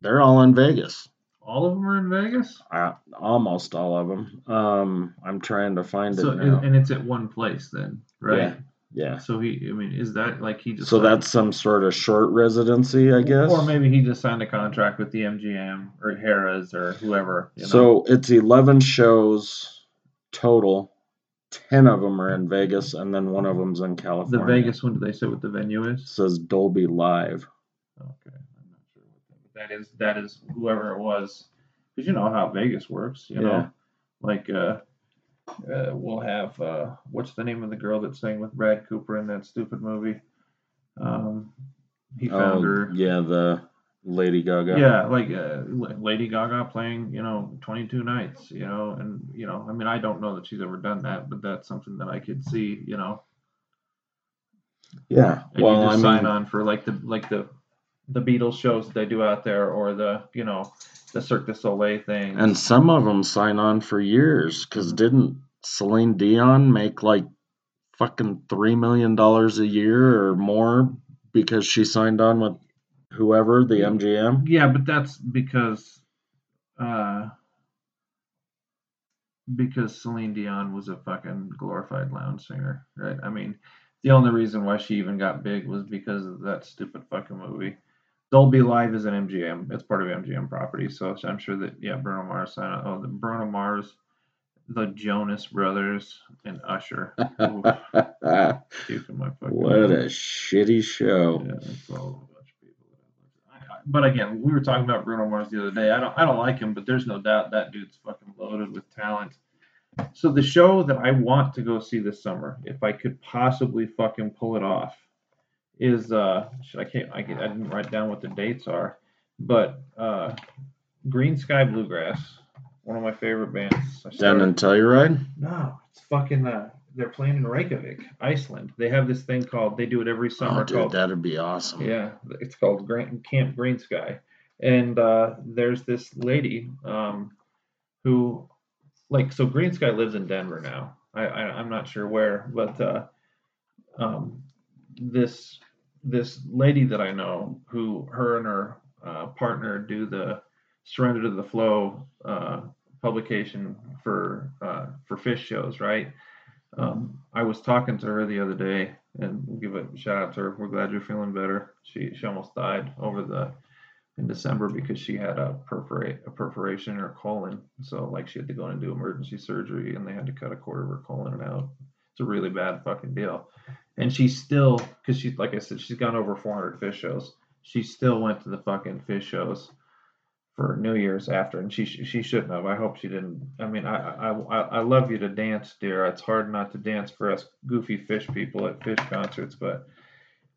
they're all in Vegas. all of them are in Vegas Uh, almost all of them. Um, I'm trying to find So it now. and it's at one place then, right? yeah. So he, I mean, is that like he just So signed- that's some sort of short residency, I guess. or maybe he just signed a contract with the MGM or Harrah's or whoever. You know? So it's 11 shows total. 10 of them are in Vegas, and then one of them's in California. the Vegas one, do they say what the venue It is? says Dolby Live. Okay, I'm not sure what that, but that is. That is whoever it was, because you know how Vegas works. You Yeah. know, like uh, uh, we'll have uh, what's the name of the girl that sang with Brad Cooper in that stupid movie? Um, he found Oh, her. yeah, the Lady Gaga. Yeah, like uh, Lady Gaga playing, you know, 22 nights, you know, and you know, I mean, I don't know that she's ever done that, but that's something that I could see, you know, Yeah. and Well, you I sign mean, on for like the like the the Beatles shows that they do out there, or the you know the Cirque du Soleil thing. and some of them sign on for years because didn't Celine Dion make like fucking $3 million a year or more because she signed on with whoever, the MGM? yeah, but that's because uh because Celine Dion was a fucking glorified lounge singer, right? I mean, the only reason why she even got big was because of that stupid fucking movie. Dolby Live is an MGM. It's part of MGM property, so I'm sure that yeah, Bruno Mars. Oh, the Bruno Mars, the Jonas Brothers, and Usher. *laughs* Oof, my fucking what a shitty show. Yeah, it's all a bunch of people. that have- I- I- But again, we were talking about Bruno Mars the other day. I don't, I don't like him, but there's no doubt that dude's fucking loaded with talent. So the show that I want to go see this summer, if I could possibly fucking pull it off, is uh, should I can't I, can, I didn't write down what the dates are, but uh, Greensky Bluegrass, one of my favorite bands. Down in Telluride? no, it's fucking. Uh, they're playing in Reykjavik, Iceland. They have this thing called. They do it every summer Oh, dude, called. that'd be awesome. Yeah, it's called Grant, Camp Greensky, and uh, there's this lady um, who, like, so Greensky lives in Denver now. I, I I'm not sure where, but uh, um, this this lady that I know, who her and her uh, partner do the Surrender to the Flow uh, publication for uh, for Phish shows, right? Um, I was talking to her the other day, and we'll give a shout out to her. We're glad you're feeling better. She she almost died over the in December because she had a perforate a perforation in her colon. So like she had to go in and do emergency surgery, and they had to cut a quarter of her colon out. It's a really bad fucking deal. And she still, because she's like I said, she's gone over 400 Phish shows. She still went to the fucking Phish shows for New Year's after, and she she shouldn't have. I hope she didn't. I mean, I I I, love you to dance, dear. It's hard not to dance for us goofy Phish people at Phish concerts, but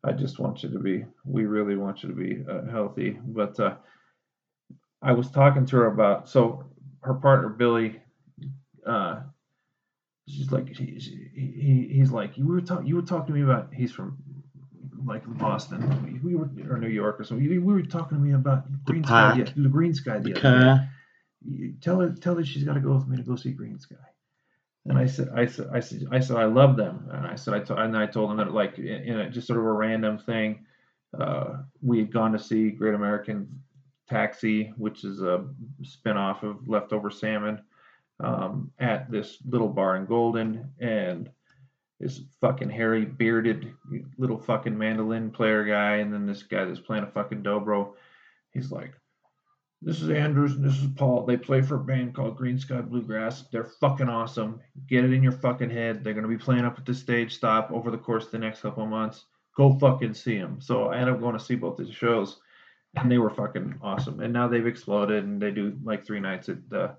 I just want you to be. We really want you to be uh, healthy. But uh, I was talking to her about so her partner Billy. Uh, she's like he, he he's like you were talking you were talking to me about he's from like Boston we were or New York or something we were talking to me about greensky pack. the, the greensky the other day you tell her tell her she's got to go with me to go see Greensky. And I said I said I said I said I love them. And I said I told and I told them that like in, in a, just sort of a random thing. uh, we had gone to see Great American Taxi, which is a spinoff of Leftover Salmon, um, at this little bar in Golden, and this fucking hairy, bearded, little fucking mandolin player guy, and then this guy that's playing a fucking dobro. He's like, "This is Anders and this is Paul. They play for a band called Greensky Bluegrass. They're fucking awesome. Get it in your fucking head. They're gonna be playing up at the stage stop over the course of the next couple of months. Go fucking see them." So I ended up going to see both these shows, and they were fucking awesome. And now they've exploded, and they do like three nights at the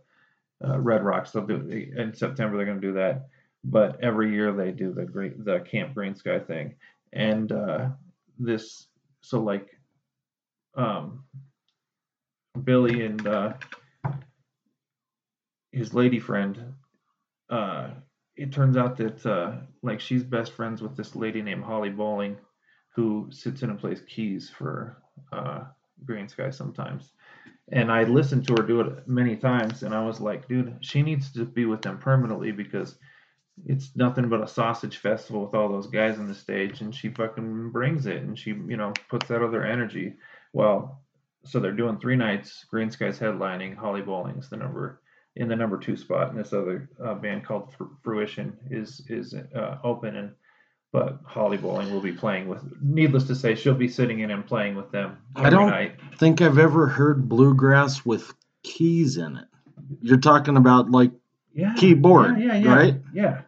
uh, Red Rocks. They'll do in September. They're gonna do that but every year they do the great the camp greensky thing and uh this so like um billy and uh his lady friend uh it turns out that uh like she's best friends with this lady named holly bowling who sits in and plays keys for uh greensky sometimes and i listened to her do it many times and i was like dude she needs to be with them permanently because it's nothing but a sausage festival with all those guys on the stage and she fucking brings it and she you know puts that other energy. Well so they're doing three nights greensky's headlining holly bowling's the number in the number two spot and this other uh, band called fruition is is uh, open and but holly bowling will be playing with needless to say she'll be sitting in and playing with them every I don't night. think I've ever heard bluegrass with keys in it. You're talking about like yeah. keyboard, yeah, yeah, yeah, right? yeah.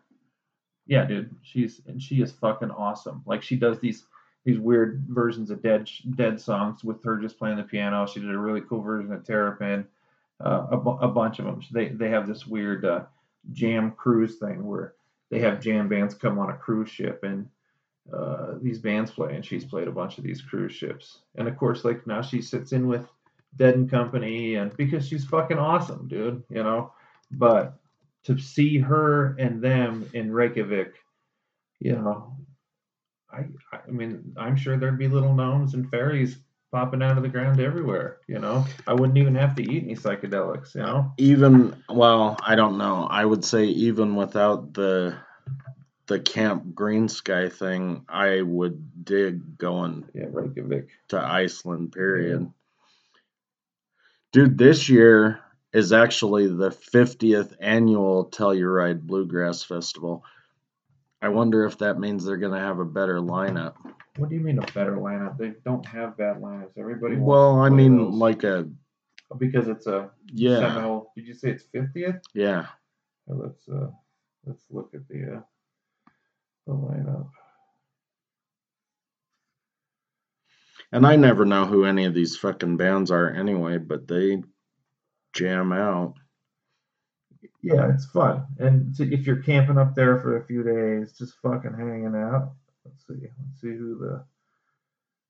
Yeah dude. She's and she is fucking awesome. Like she does these these weird versions of dead dead songs with her just playing the piano. She did a really cool version of terrapin uh, a, bu- a bunch of them they they have this weird uh, jam cruise thing where they have jam bands come on a cruise ship and uh, these bands play and she's played a bunch of these cruise ships. And of course like now she sits in with dead and company and because she's fucking awesome dude you know? But to see her and them in Reykjavik, you know, I I mean I'm sure there'd be little gnomes and fairies popping out of the ground everywhere. You know, I wouldn't even have to eat any psychedelics. You know, even well, I don't know. I would say even without the the camp greensky thing, I would dig going yeah, Reykjavik. to Iceland. Period. Dude, this year is actually the 50th annual Telluride Bluegrass Festival. I wonder if that means they're going to have a better lineup. What do you mean a better lineup? They don't have bad lineups. Everybody. Wants Well, I mean, those. like a because it's a yeah, Seminole. Did you say it's fiftieth? yeah. Let's uh let's look at the uh the lineup. And I never know who any of these fucking bands are anyway, but they jam out. Yeah, it's fun. And to, if you're camping up there for a few days, just fucking hanging out. Let's see. Let's see who the.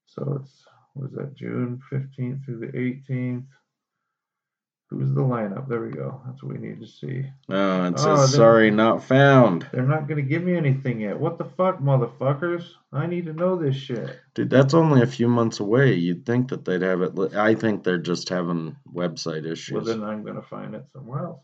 So it's was that June fifteenth through the eighteenth. Who's the lineup? There we go. That's what we need to see. Oh, it Oh, says they- sorry, not found. They're not gonna give me anything yet. What the fuck, motherfuckers? I need to know this shit. Dude, that's only a few months away. You'd think that they'd have it. Li- I think they're just having website issues. Well, then I'm gonna find it somewhere else.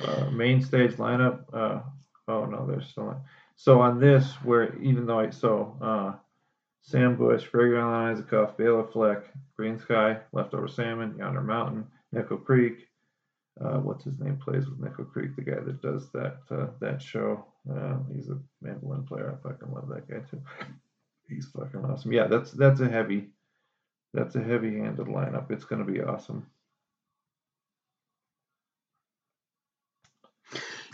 Uh, main stage lineup. Uh, oh no, there's still. Not. So on this, where even though I so uh, Sam Bush, Greg Alan Isakov, Bela Fleck, Greensky, Leftover Salmon, Yonder Mountain, Nickel Creek. Uh, what's his name? Plays with Nickel Creek, the guy that does that uh, that show. Uh, he's a mandolin player. I fucking love that guy too. He's fucking awesome. Yeah, that's that's a heavy, that's a heavy-handed lineup. It's gonna be awesome.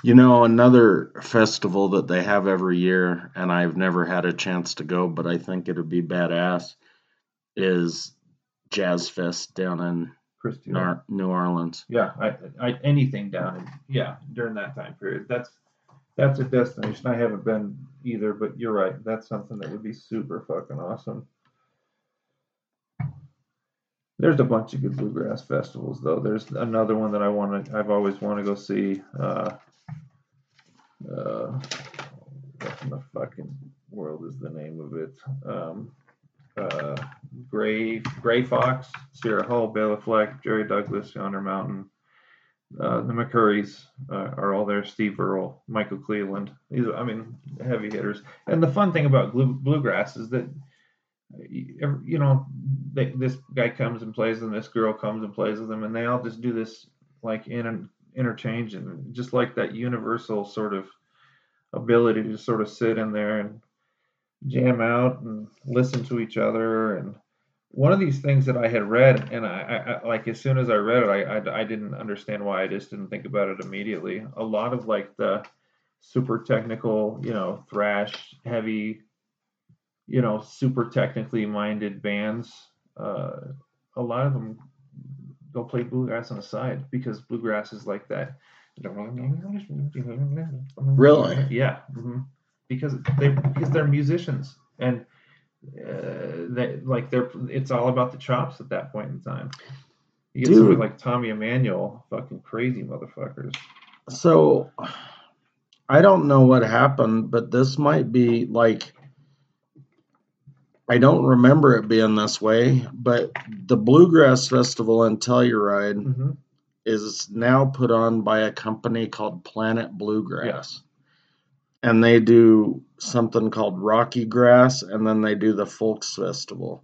You know, another festival that they have every year, and I've never had a chance to go, but I think it'd be badass, is Jazz Fest down in New Orleans. Yeah, I, I anything down in yeah during that time period. That's that's a destination I haven't been either, but you're right. That's something that would be super fucking awesome. There's a bunch of good bluegrass festivals though. There's another one that I want to. I've always want to go see. Uh, uh, what in the fucking world is the name of it? Um, uh, Gray Gray Fox, Sierra Hull, Bela Fleck, Jerry Douglas, Yonder Mountain. uh, the McCourys uh, are all there. Steve Earle, Michael Cleveland. These, are, I mean, heavy hitters. And the fun thing about blue, bluegrass is that, you know, they, this guy comes and plays and this girl comes and plays with them, and they all just do this like in an interchange and just like that universal sort of ability to sort of sit in there and jam out and listen to each other and one of these things that I had read, and I, I, like as soon as I read it, I, I, I didn't understand why I just didn't think about it immediately. A lot of like the super technical, you know, thrash heavy, you know, super technically minded bands. Uh, a lot of them go play bluegrass on the side because bluegrass is like that. Really? Yeah. hmm Because they because they're musicians and uh, that like they're it's all about the chops at that point in time. You get somebody Dude. like Tommy Emmanuel, fucking crazy motherfuckers. So I don't know what happened, but this might be like I don't remember it being this way, but the Bluegrass Festival in Telluride Mm-hmm. is now put on by a company called Planet Bluegrass. And they do something called Rocky Grass, and then they do the Folks Festival.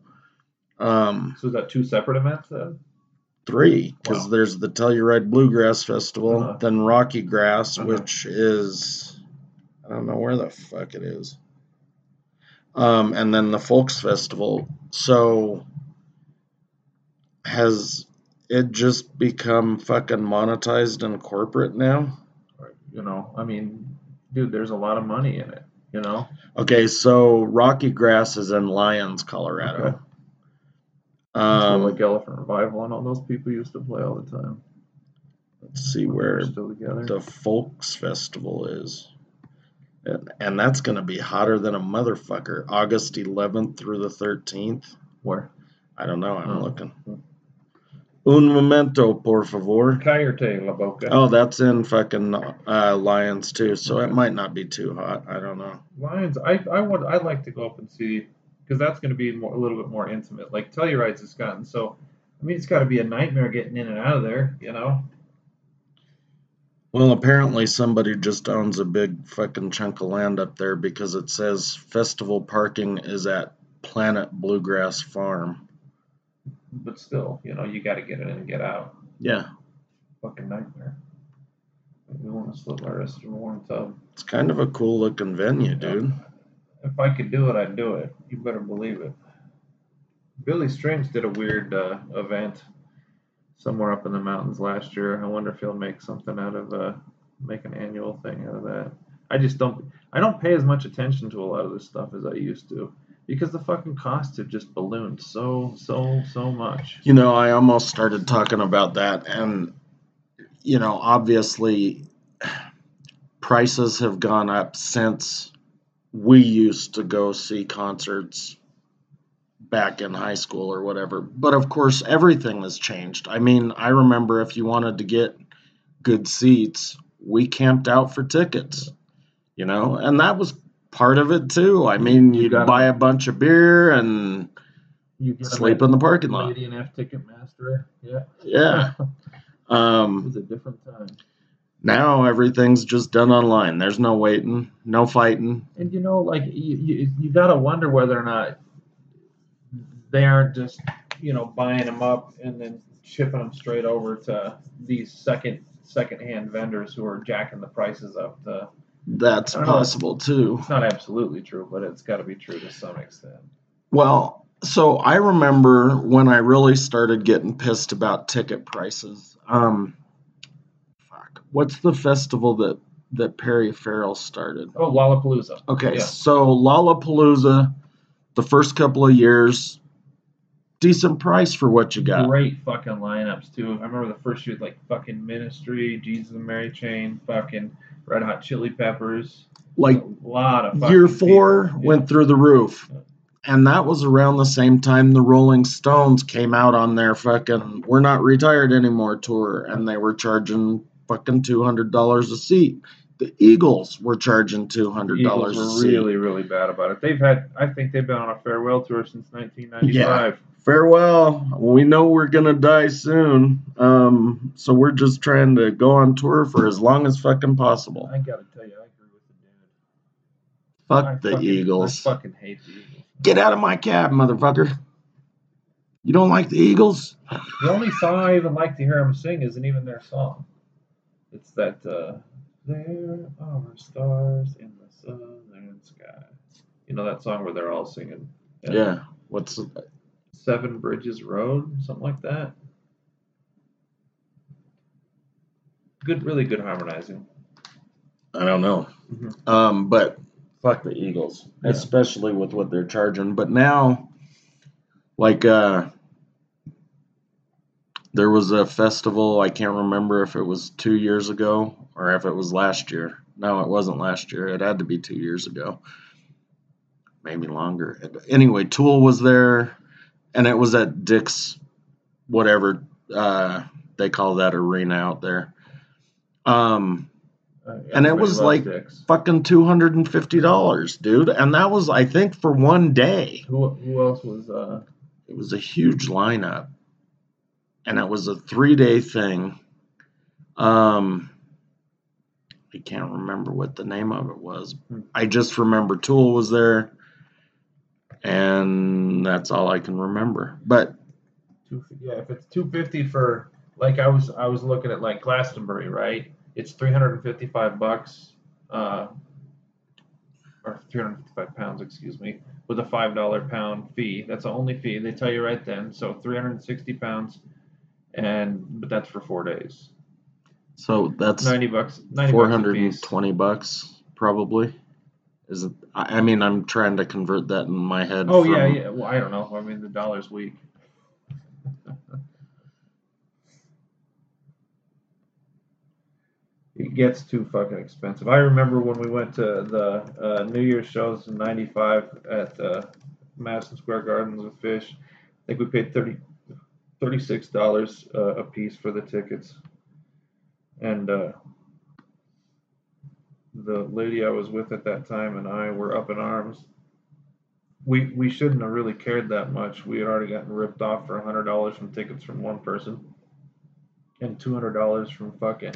Um, So is that two separate events then? three, because Wow. there's the Telluride Bluegrass Festival, Uh-huh. then Rocky Grass, Uh-huh. which is I don't know where the fuck it is. Um, and then the Folks Festival. So has it just become fucking monetized and corporate now? You know, I mean, dude, there's a lot of money in it. You know, Okay, so Rocky Grass is in Lyons, Colorado. Okay. Um, like Elephant Revival and all those people used to play all the time. let's see where the Folks Festival is. And, and that's going to be hotter than a motherfucker. August 11th through the 13th. Where? I don't know. I'm Oh. looking. Un momento, por favor. Coyote La Boca. Oh, that's in fucking uh, Lyons too, so it might not be too hot. I don't know. Lyons, I I would I'd like to go up and see because that's going to be more a little bit more intimate. Like Telluride's has gotten so. I mean, it's got to be a nightmare getting in and out of there. You know. Well, apparently somebody just owns a big fucking chunk of land up there because it says festival parking is at Planet Bluegrass Farm. But still, you know, you got to get in and get out. Yeah, Fucking nightmare. We want to slip our wrist in a warm tub. it's kind of a cool looking venue, dude. If I could do it, I'd do it. You better believe it. Billy Strings did a weird uh, event somewhere up in the mountains last year. I wonder if he'll make something out of uh, make an annual thing out of that. I just don't. I don't pay as much attention to a lot of this stuff as I used to because the fucking costs have just ballooned so so so much. You know, I almost started talking about that, and, you know, obviously prices have gone up since we used to go see concerts back in high school or whatever. But of course, everything has changed. I mean, I remember if you wanted to get good seats, we camped out for tickets, you know, and that was part of it too. I mean, You you'd gotta- buy a bunch of beer and You sleep in the parking lot. Ticketmaster. Yeah, Yeah. *laughs* it Um, was a different time. now everything's just done online. There's no waiting, no fighting. And you know, like you, you, you got to wonder whether or not they aren't just, you know, buying them up and then shipping them straight over to these second second-hand vendors who are jacking the prices up. To, That's don't know. possible too. it's not absolutely true, but it's got to be true to some extent. Well, so I remember when I really started getting pissed about ticket prices. Um, fuck, what's the festival that that Perry Farrell started? Oh, Lollapalooza. Okay, Yeah. so Lollapalooza, the first couple of years, decent price for what you got. Great fucking lineups too. I remember the first year, like fucking Ministry, Jesus and Mary Chain, fucking Red Hot Chili Peppers. Like a lot of year four people. went through the roof. And that was around the same time the Rolling Stones came out on their fucking We're Not Retired Anymore tour and they were charging fucking $200 a seat. The Eagles were charging $200 Eagles were really, really bad about it. They've had, I think they've been on a farewell tour since 1995. Farewell. We know we're gonna die soon, um, so we're just trying to go on tour for as long as fucking possible. I gotta tell you, I agree with the dude. I Fuck the fucking- Eagles. I fucking hate the Eagles. Get out of my cab, motherfucker. You don't like the Eagles? The only song I even like to hear them sing isn't even their song. It's that uh, "There are stars in the southern sky." You know that song where they're all singing. uh, Yeah. What's Seven Bridges Road, something like that. Good, really good harmonizing. I don't know. Mhm. Um, but fuck the Eagles, Yeah. especially with what they're charging. But now, like, uh, there was a festival. I can't remember if it was two years ago or if it was last year. No, it wasn't last year. It had to be two years ago, maybe longer. Anyway, Tool was there, and it was at Dick's, whatever uh, they call that arena out there. Um, Uh, And it was like- Dicks. fucking two hundred and fifty dollars, dude. And that was, I think, for one day. Who, who else was? Uh, It was a huge lineup, and it was a three day thing. Um, I can't remember what the name of it was. Hmm. I just remember Tool was there, and that's all I can remember. But yeah, if it's two fifty for like I was I was looking at like Glastonbury, right? It's three hundred and fifty five bucks, uh, or three hundred fifty five pounds, excuse me, with a five dollar pound fee. That's the only fee they tell you right then. So three hundred and sixty pounds, and but that's for four days. so that's Ninety bucks. Ninety four bucks a hundred and piece. twenty bucks, probably. Is it? I mean, I'm trying to convert that in my head. Oh from- yeah, yeah. Well, I don't know. I mean, the dollar's weak. *laughs* it gets too fucking expensive. I remember when we went to the uh, New Year's shows in '95 at uh, Madison Square Gardens with Phish. I think we paid 30 36 dollars uh, a piece for the tickets, and uh, the lady I was with at that time and I were up in arms we we shouldn't have really cared that much. We had already gotten ripped off for hundred dollars from tickets from one person, and two hundred dollars from fucking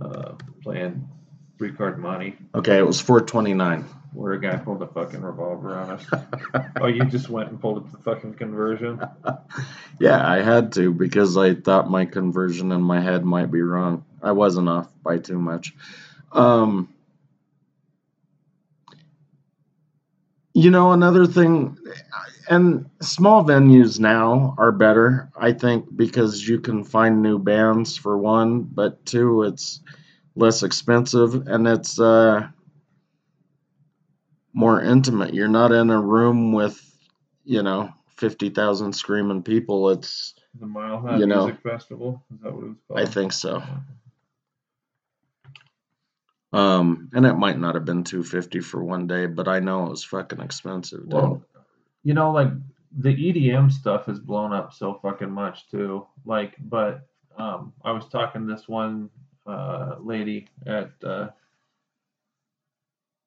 uh, playing three card money, Okay, it was four twenty nine. where a guy pulled a fucking revolver on us. *laughs* oh, you just went and pulled up the fucking conversion. *laughs* yeah, I had to because I thought my conversion in my head might be wrong. I wasn't off by too much. Um, you know, another thing, and small venues now are better, I think, because you can find new bands for one, but two, it's less expensive and it's uh, more intimate. You're not in a room with, you know, 50,000 screaming people. It's, The Mile High You know. Music Festival is that what it was called? I think so. Um, and it might not have been 250 for one day, but I know it was fucking expensive, dude. Well, you know, like the EDM stuff has blown up so fucking much too. Like, but um, I was talking to this one uh, lady at uh,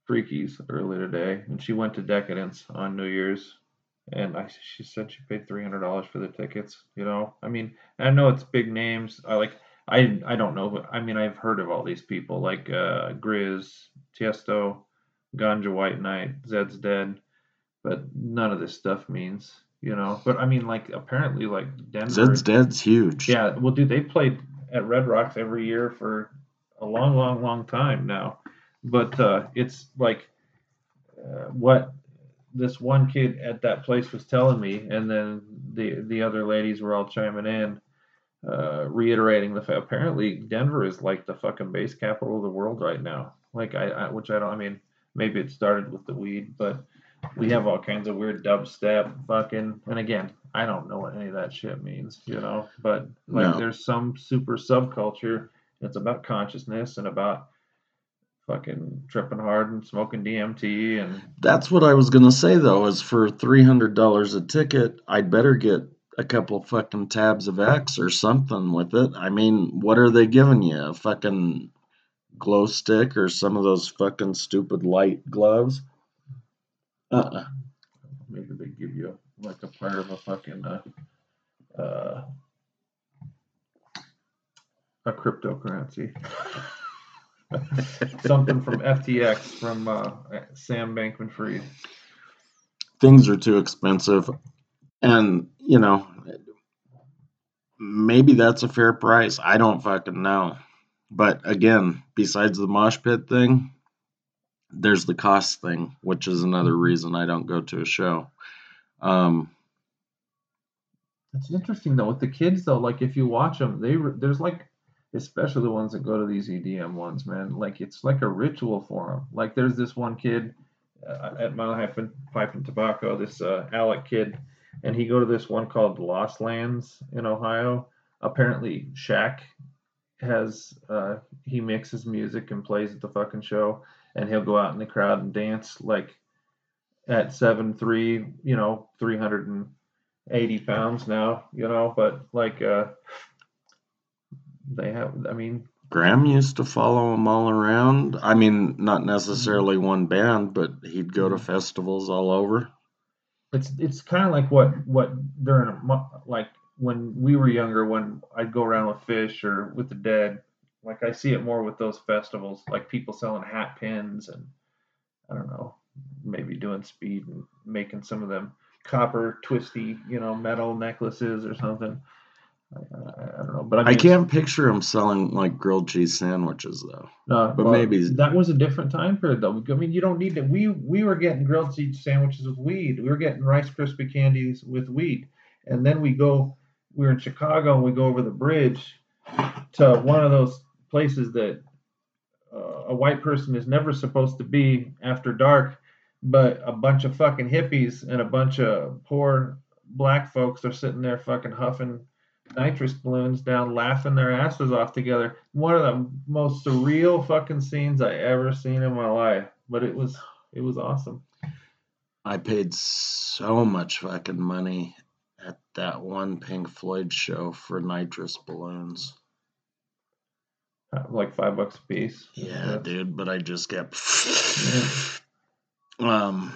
Freakies earlier today, and she went to Decadence on New Year's, and I she said she paid three hundred dollars for the tickets. You know, I mean, I know it's big names. I like. I I don't know, but I mean, I've heard of all these people like uh, GRiZ, Tiesto, Ganja White Night, Zeds Dead but none of this stuff means, you know. But I mean, like apparently, like Denver. Zeds Dead's huge. Yeah, well, dude, they played at Red Rocks every year for a long, long, long time now. But uh, it's like uh, what this one kid at that place was telling me, and then the the other ladies were all chiming in, uh, reiterating the fact. Apparently, Denver is like the fucking bass capital of the world right now. Like I, I which I don't. I mean, maybe it started with the weed, but we have all kinds of weird dubstep fucking and again i don't know what any of that shit means you know but like No. there's some super subculture that's about consciousness and about fucking tripping hard and smoking dmt and That's what I was gonna say though, is for three hundred dollars a ticket, I'd better get a couple fucking tabs of X or something with it. I mean, what are they giving you? A fucking glow stick or some of those fucking stupid light gloves? Uh-uh. maybe they give you like a part of a fucking uh, uh, a cryptocurrency. *laughs* Something from FTX from uh, Sam Bankman Fried. things are too expensive and you know maybe that's a fair price i don't fucking know but again besides the mosh pit thing there's the cost thing which is another reason i don't go to a show um It's interesting though with the kids though. Like if you watch them, they re- there's like, especially the ones that go to these EDM ones, man. Like it's like a ritual for them. Like there's this one kid uh, at Mile High Pipe and Tobacco, this uh, Alec kid, and he go to this one called Lost Lands in Ohio. Apparently, Shaq has uh, he mixes music and plays at the fucking show, and he'll go out in the crowd and dance like at seven three, you know, three hundred and eighty pounds now, you know, but like uh they have I mean graham used to follow him all around. I mean not necessarily one band but he'd go to festivals all over it's it's kind of like what what during a like when we were younger when I'd go around with Phish or with the dead like I see it more with those festivals like people selling hat pins and I don't know maybe doing speed and making some of them copper twisty you know metal necklaces or something I, don't know but I, i can't picture him selling like grilled cheese sandwiches though Uh, But well, maybe- that was a different time period, though. I mean, you don't need to. We we were getting grilled cheese sandwiches with weed. We were getting Rice Krispie candies with weed, and then we go. We were in Chicago, and we go over the bridge to one of those places that uh, a white person is never supposed to be after dark, but a bunch of fucking hippies and a bunch of poor black folks are sitting there fucking huffing nitrous balloons down, laughing their asses off together. One of the most surreal fucking scenes I ever seen in my life. But it was it was awesome. I paid so much fucking money at that one Pink Floyd show for nitrous balloons. Uh, Like five bucks a piece. Yeah, dude, but I just kept. *laughs* Um,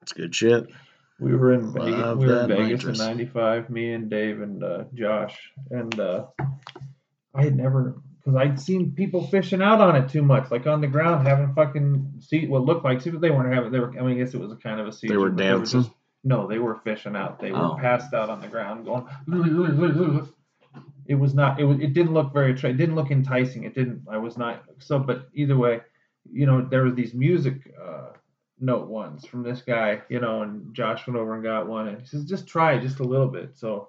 it's good shit. We were in Vegas. Love We were in that Vegas nitrous. in '95. Me and Dave and uh, Josh, and uh, I had never because I'd seen people fishing out on it too much, like on the ground having fucking see what looked like. See, they weren't having. They were. I mean, I guess it was a kind of a seizure. They were but dancing. just- no, they were fishing out. They were Oh. passed out on the ground, going. It was not. It was. It didn't look very. attra- It didn't look enticing. It didn't. I was not. So, but either way, you know, there was these music uh, note ones from this guy, you know, and Josh went over and got one, and he says, just try it just a little bit. So,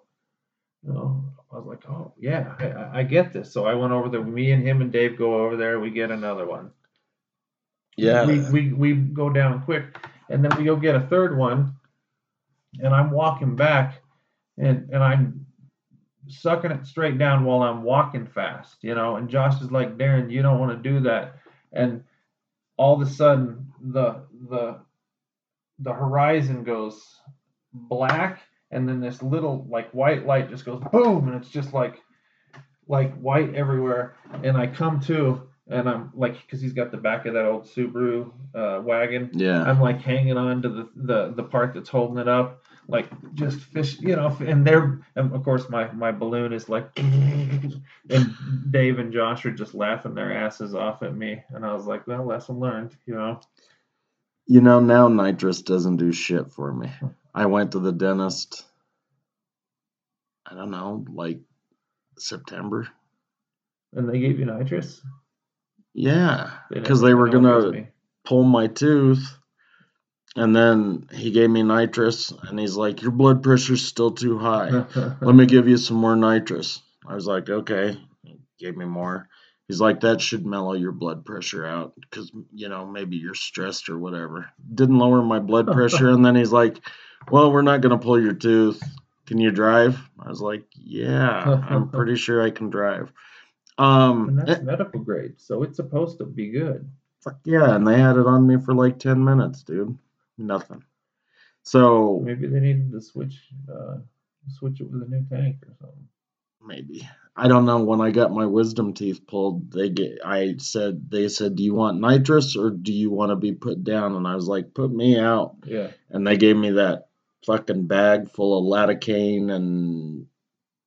you know, I was like, oh yeah, I- I, I get this. So I went over there. Me and him and Dave go over there. We get another one. Yeah. We we we go down quick, and then we go get a third one, and I'm walking back, and and I'm sucking it straight down while I'm walking fast, you know. And Josh is like, Darren, you don't want to do that, and all of a sudden the the the horizon goes black, and then this little like white light just goes boom, and it's just like like white everywhere, and I come to. And I'm like, because he's got the back of that old Subaru uh, wagon, yeah. I'm like hanging on to the, the the part that's holding it up, like just fish, you know. And they're, and of course, my my balloon is like, *laughs* and Dave and Josh are just laughing their asses off at me, and I was like, well, lesson learned, you know. You know, now nitrous doesn't do shit for me. Hmm. I went to the dentist, I don't know, like September. And they gave you nitrous. Yeah, because never- they were gonna pull my tooth. And then he gave me nitrous, and he's like, Your blood pressure's still too high. *laughs* Let me give you some more nitrous. I was like, Okay. He gave me more. He's like, That should mellow your blood pressure out because, you know, maybe you're stressed or whatever. Didn't lower my blood *laughs* pressure. and then he's like, Well, we're not going to pull your tooth. Can you drive? I was like, Yeah, I'm *laughs* pretty sure I can drive. Um, and that's medical grade, so it's supposed to be good. Fuck yeah, and they had it on me for like 10 minutes, dude. Nothing. So Maybe they needed to switch uh, switch it with a new tank or something. Maybe. I don't know. When I got my wisdom teeth pulled, they get I said they said, Do you want nitrous or do you want to be put down? And I was like, Put me out. Yeah. And they gave me that fucking bag full of lidocaine and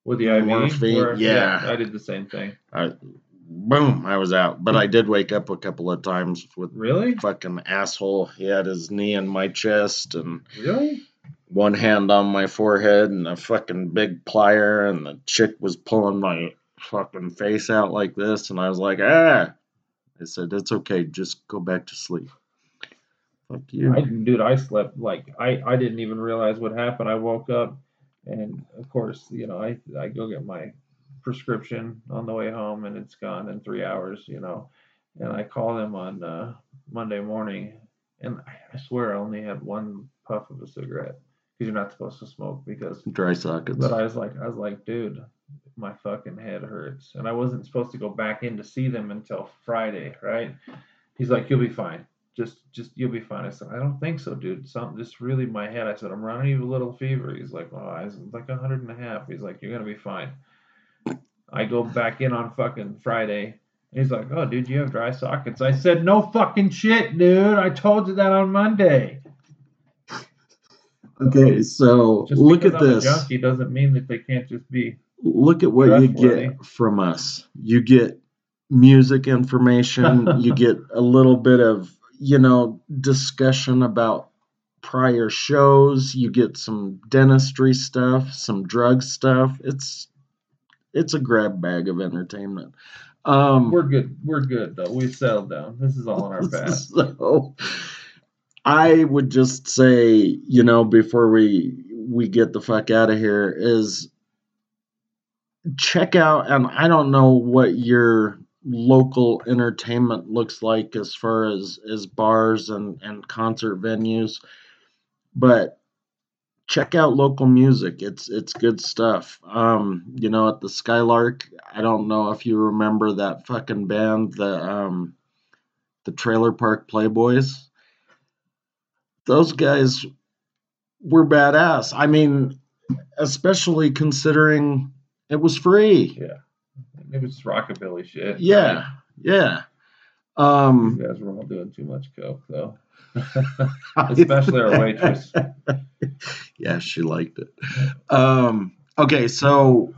With the IV? Morphine, Where- yeah. I did the same thing. I, boom, I was out. But I did wake up a couple of times with Really? fucking asshole. He had his knee in my chest and Really? One hand on my forehead and a fucking big plier and the chick was pulling my fucking face out like this and I was like, ah. I said, it's okay, just go back to sleep. Fuck you. I, dude, I slept like I, I didn't even realize what happened. I woke up, and of course, you know, I I go get my prescription on the way home, and it's gone in three hours. You know, and I call them on uh, Monday morning, and I, I swear I only had one puff of a cigarette because you're not supposed to smoke because. Dry sockets. But I was like, I was like, dude, my fucking head hurts, and I wasn't supposed to go back in to see them until Friday, right? He's like, you'll be fine. Just, just you'll be fine. I said, I don't think so, dude. Something just really my head. I said, I'm running a little fever. He's like, well, I was like a hundred and a half. He's like, you're gonna be fine. I go back in on fucking Friday. And he's like, oh, dude, you have dry sockets. I said, no fucking shit, dude. I told you that on Monday. Okay, so Just look at I'm this. junkie doesn't mean that they can't just be. Look at what you get from us. You get music information, *laughs* you get a little bit of, you know, discussion about prior shows, you get some dentistry stuff, some drug stuff. It's it's a grab bag of entertainment. Um We're good. We're good though. We've settled down. This is all in our *laughs* past. so I would just say, you know, before we we get the fuck out of here, is check out, and I don't know what your local entertainment looks like as far as as bars and and concert venues, but check out local music. It's it's good stuff. Um, you know, at the Skylark, I don't know if you remember that fucking band, the um the Trailer Park Playboys. Those guys were badass. I mean, especially considering it was free. Yeah. It was rockabilly shit. Yeah, yeah. These Um, guys were all doing too much coke though. *laughs* Especially our waitress. *laughs* yeah, she liked it. Um, okay, so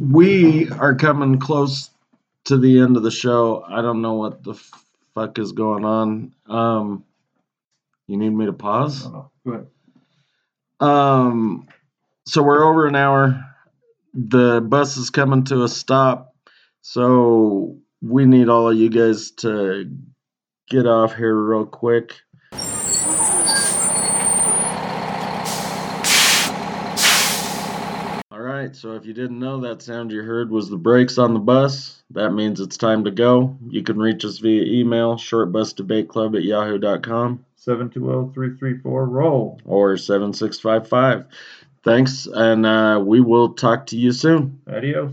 we are coming close to the end of the show. I don't know what the fuck is going on. Um, you need me to pause? Oh, go ahead. Um, so we're over an hour. The bus is coming to a stop. So we need all of you guys to get off here real quick. All right, so if you didn't know, that sound you heard was the brakes on the bus. That means it's time to go. You can reach us via email, shortbusdebateclub at yahoo.com 720-334 roll. or 7655. Thanks, and uh, we will talk to you soon. Adios.